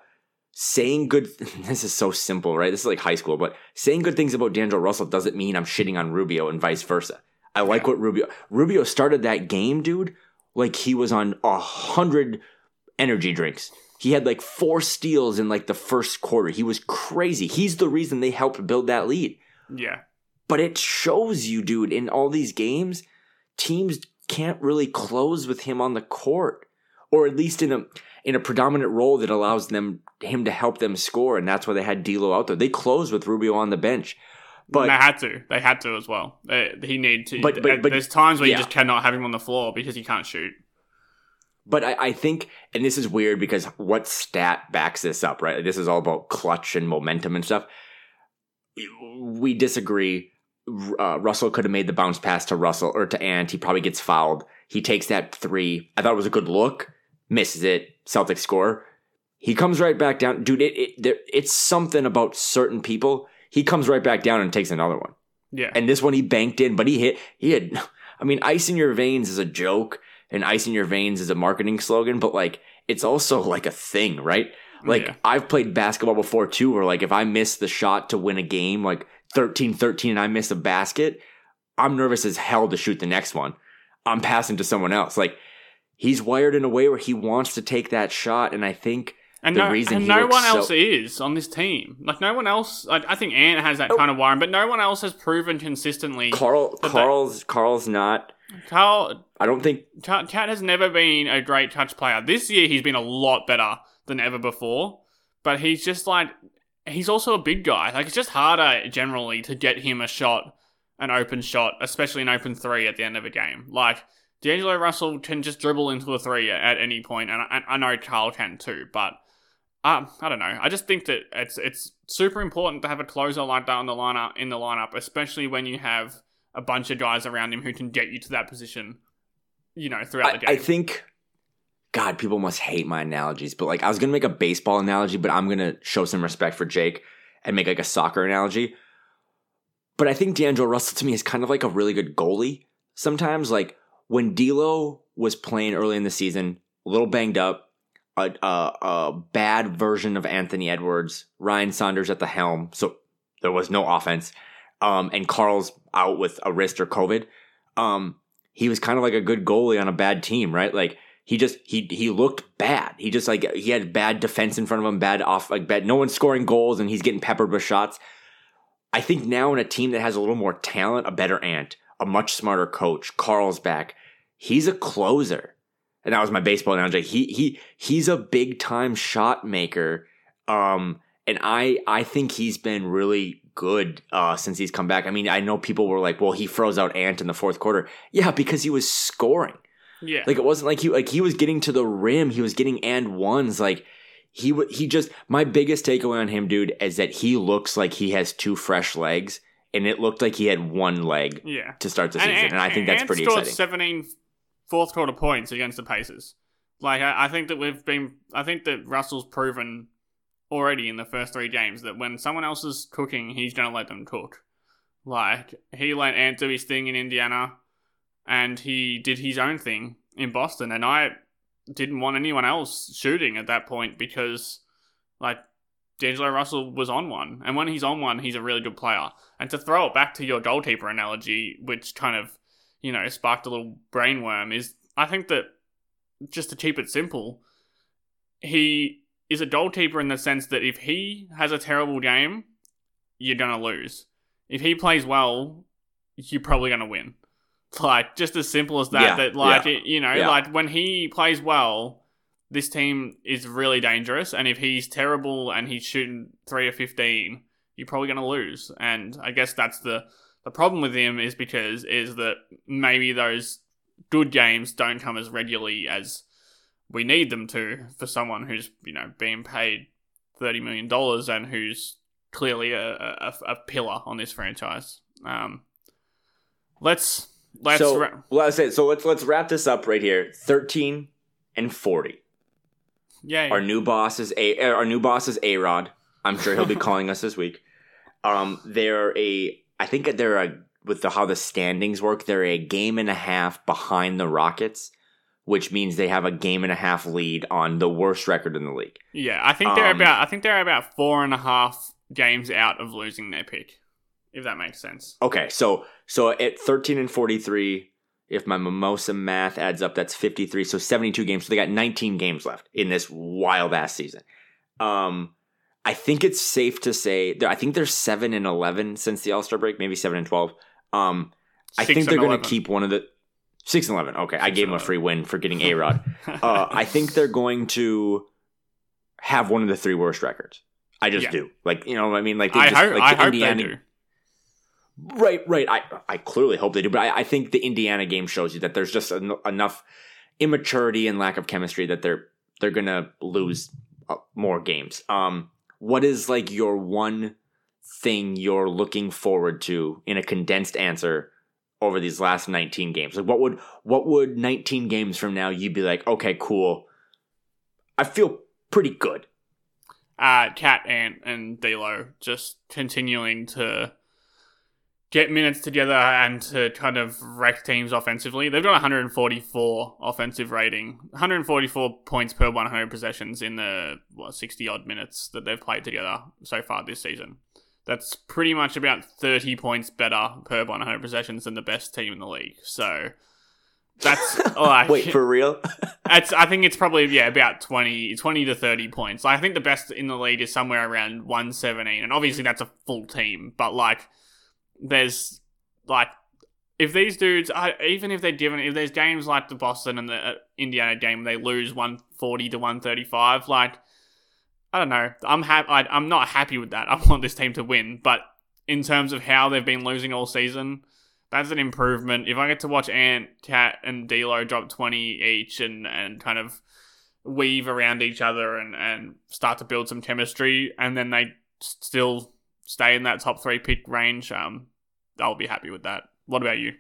saying good this is so simple, right? This is like high school, but saying good things about D'Angelo Russell doesn't mean I'm shitting on Rubio and vice versa. I like Yeah. what Rubio Rubio started that game, dude, like he was on a hundred energy drinks. He had like four steals in like the first quarter. He was crazy. He's the reason they helped build that lead. yeah. But it shows you, dude, in all these games, teams can't really close with him on the court, or at least in a in a predominant role that allows them him to help them score, and that's why they had D'Lo out there. They closed with Rubio on the bench, but they had to. They had to as well. They, he needed to. But- but- but- there's times where yeah. you just cannot have him on the floor because he can't shoot. But I, I think, and this is weird because what stat backs this up, right? This is all about clutch and momentum and stuff. We disagree. Uh, Russell could have made the bounce pass to Russell or to Ant. He probably gets fouled. He takes that three. I thought it was a good look. Misses it. Celtics score. He comes right back down. Dude, it, it there, it's something about certain people. He comes right back down and takes another one. Yeah. And this one he banked in, but he hit. He had. I mean, ice in your veins is a joke, and ice in your veins is a marketing slogan, but like it's also like a thing, right? Like Yeah. I've played basketball before too, where like if I miss the shot to win a game, like 13-13 and I miss a basket, I'm nervous as hell to shoot the next one. I'm passing to someone else. Like he's wired in a way where he wants to take that shot, and I think and the no, reason and he no looks one so- else is on this team. Like no one else. Like I think Ant has that Oh. kind of wiring, but no one else has proven consistently. Karl But that- Karl's Karl's not. Karl I don't think KAT KAT has never been a great touch player. This year he's been a lot better than ever before. But he's just like he's also a big guy. Like it's just harder generally to get him a shot, an open shot, especially an open three at the end of a game. Like D'Angelo Russell can just dribble into a three at any point, and I, I know Karl can too, but um, I don't know. I just think that it's it's super important to have a closer like that on the lineup in the lineup, especially when you have a bunch of guys around him who can get you to that position. You know, throughout I, the game. I think, God, people must hate my analogies, but like I was gonna make a baseball analogy, but I'm gonna show some respect for Jake and make like a soccer analogy. But I think D'Angelo Russell to me is kind of like a really good goalie. Sometimes, like when D'Lo was playing early in the season, a little banged up, a, a, a bad version of Anthony Edwards, Ryan Saunders at the helm, so there was no offense, um, and Karl's out with a wrist or COVID. Um, he was kind of like a good goalie on a bad team, right? Like he just he he looked bad. He just like he had bad defense in front of him, bad off like bad. No one's scoring goals, and he's getting peppered with shots. I think now in a team that has a little more talent, a better ant, a much smarter coach, Karl's back. He's a closer, and that was my baseball analogy. He he he's a big time shot maker. Um, and I I think he's been really good uh, since he's come back. I mean, I know people were like, "Well, he froze out Ant in the fourth quarter." Yeah, because he was scoring. yeah, Like it wasn't like he like he was getting to the rim. He was getting and ones. Like he he just my biggest takeaway on him, dude, is that he looks like he has two fresh legs, and it looked like he had one leg yeah. to start the season, and, I think that's pretty exciting. 17 fourth quarter points against the Pacers. Like I, I think that we've been, I think that Russell's proven already in the first three games that when someone else is cooking, he's gonna let them cook. Like he let Ant do his thing in Indiana, and he did his own thing in Boston, and I didn't want anyone else shooting at that point because, like, D'Angelo Russell was on one, and when he's on one, he's a really good player. And to throw it back to your goalkeeper analogy, which kind of, you know, sparked a little brainworm, is I think that just to keep it simple, he is a goalkeeper in the sense that if he has a terrible game, you're gonna lose. If he plays well, you're probably gonna win. Like just as simple as that. Yeah, that like yeah, it, you know, yeah. like when he plays well, this team is really dangerous. And if he's terrible and he's shooting three or fifteen, you're probably gonna lose. And I guess that's the the problem with him is because is that maybe those good games don't come as regularly as we need them to for someone who's you know being paid thirty million dollars and who's clearly a, a, a pillar on this franchise. Um, let's let's so ra- well, I say so. Let's let's wrap this up right here. Thirteen and forty. yeah Our new boss is a uh, our new boss is A Rod. I'm sure he'll be calling us this week. Um, they're a I think they're a with the how the standings work. They're a game and a half behind the Rockets, which means they have a game and a half lead on the worst record in the league. yeah. I think they're um, about I think they're about four and a half games out of losing their pick, if that makes sense. Okay, so so at 13 and 43, if my mimosa math adds up, that's 53. So 72 games. So they got 19 games left in this wild ass season. Um, I think it's safe to say I think they're seven and 11 since the All Star break, maybe seven and 12. Um, I Six think they're going to keep one of the six and 11. Okay, I gave them a free win for getting A Rod. uh, I think they're going to have one of the three worst records. I just Yeah. do. Like you know, what I mean, like they I just, hope like I the Indiana. Right, right. I I clearly hope they do, but I, I think the Indiana game shows you that there's just en- enough immaturity and lack of chemistry that they're they're gonna lose uh, more games. Um, what is like your one thing you're looking forward to in a condensed answer over these last 19 games? Like, what would what would 19 games from now you'd be like, okay, cool. I feel pretty good. uh, KAT, Ant, and D'Lo just continuing to get minutes together and to kind of wreck teams offensively. They've got 144 offensive rating, 144 points per 100 possessions in the what 60 odd minutes that they've played together so far this season. That's pretty much about 30 points better per 100 possessions than the best team in the league. So that's like Wait, for real? it's, I think it's probably yeah about 20, 20 to thirty points. I think the best in the league is somewhere around one seventeen, and obviously that's a full team. But like, there's like if these dudes, even if they're given, if there's games like the Boston and the uh, Indiana game, they lose one forty to one thirty five. Like, I don't know. I'm happy. I'm not happy with that. I want this team to win, but in terms of how they've been losing all season, that's an improvement. If I get to watch Ant, KAT, and D'Lo drop twenty each and and kind of weave around each other and and start to build some chemistry, and then they still stay in that top three pick range, um, I'll be happy with that. What about you?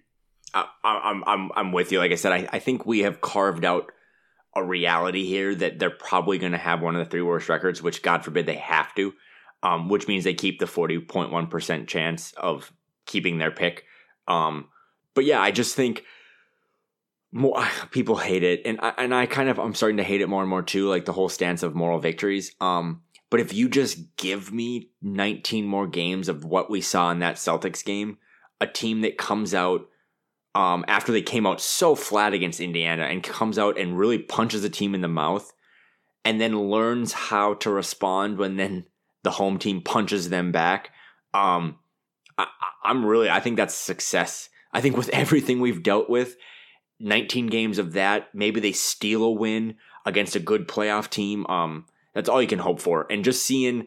I, I'm I'm I'm with you. Like I said, I, I think we have carved out a reality here that they're probably going to have one of the three worst records, which God forbid they have to, um, which means they keep the forty point one percent chance of keeping their pick. Um, but yeah, I just think more people hate it, and I, and I kind of I'm starting to hate it more and more too. Like the whole stance of moral victories. Um, but if you just give me 19 more games of what we saw in that Celtics game, a team that comes out um, after they came out so flat against Indiana and comes out and really punches a team in the mouth and then learns how to respond when then the home team punches them back. Um, I, I'm really, I think that's success. I think with everything we've dealt with, 19 games of that, maybe they steal a win against a good playoff team. Um, that's all you can hope for. And just seeing,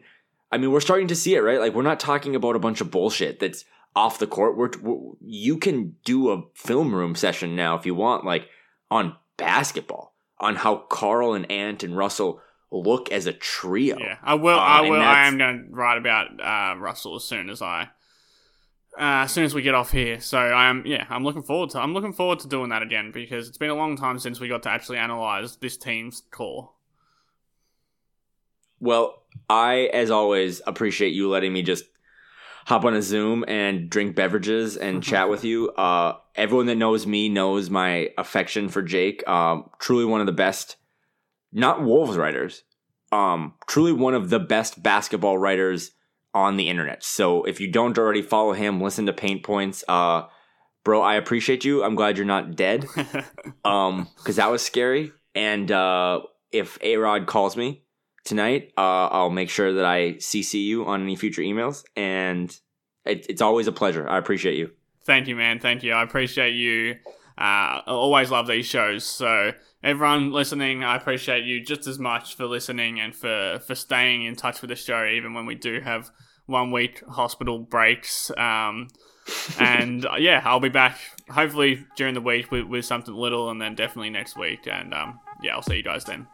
I mean, we're starting to see it, right? Like, we're not talking about a bunch of bullshit that's off the court. We're, we're, you can do a film room session now if you want, like on basketball, on how Karl and Ant and Russell look as a trio. Yeah, I will. Uh, I will. I am going to write about uh, Russell as soon as I. Uh, as soon as we get off here, so I'm yeah, I'm looking forward to I'm looking forward to doing that again because it's been a long time since we got to actually analyze this team's core. Well, I, as always, appreciate you letting me just hop on a Zoom and drink beverages and chat with you. Uh, everyone that knows me knows my affection for Jake. Um, truly one of the best, not Wolves writers, um, truly one of the best basketball writers on the internet. So if you don't already follow him, listen to Paint Points. Uh, bro, I appreciate you. I'm glad you're not dead. um, because that was scary. And uh, if A Rod calls me, tonight. Uh, I'll make sure that I CC you on any future emails, and it, it's always a pleasure. I appreciate you. Thank you, man. Thank you. I appreciate you. Uh, I always love these shows. So everyone listening, I appreciate you just as much for listening and for for staying in touch with the show, even when we do have one week hospital breaks. Um, and uh, yeah, I'll be back hopefully during the week with, with something little, and then definitely next week. And um, yeah, I'll see you guys then.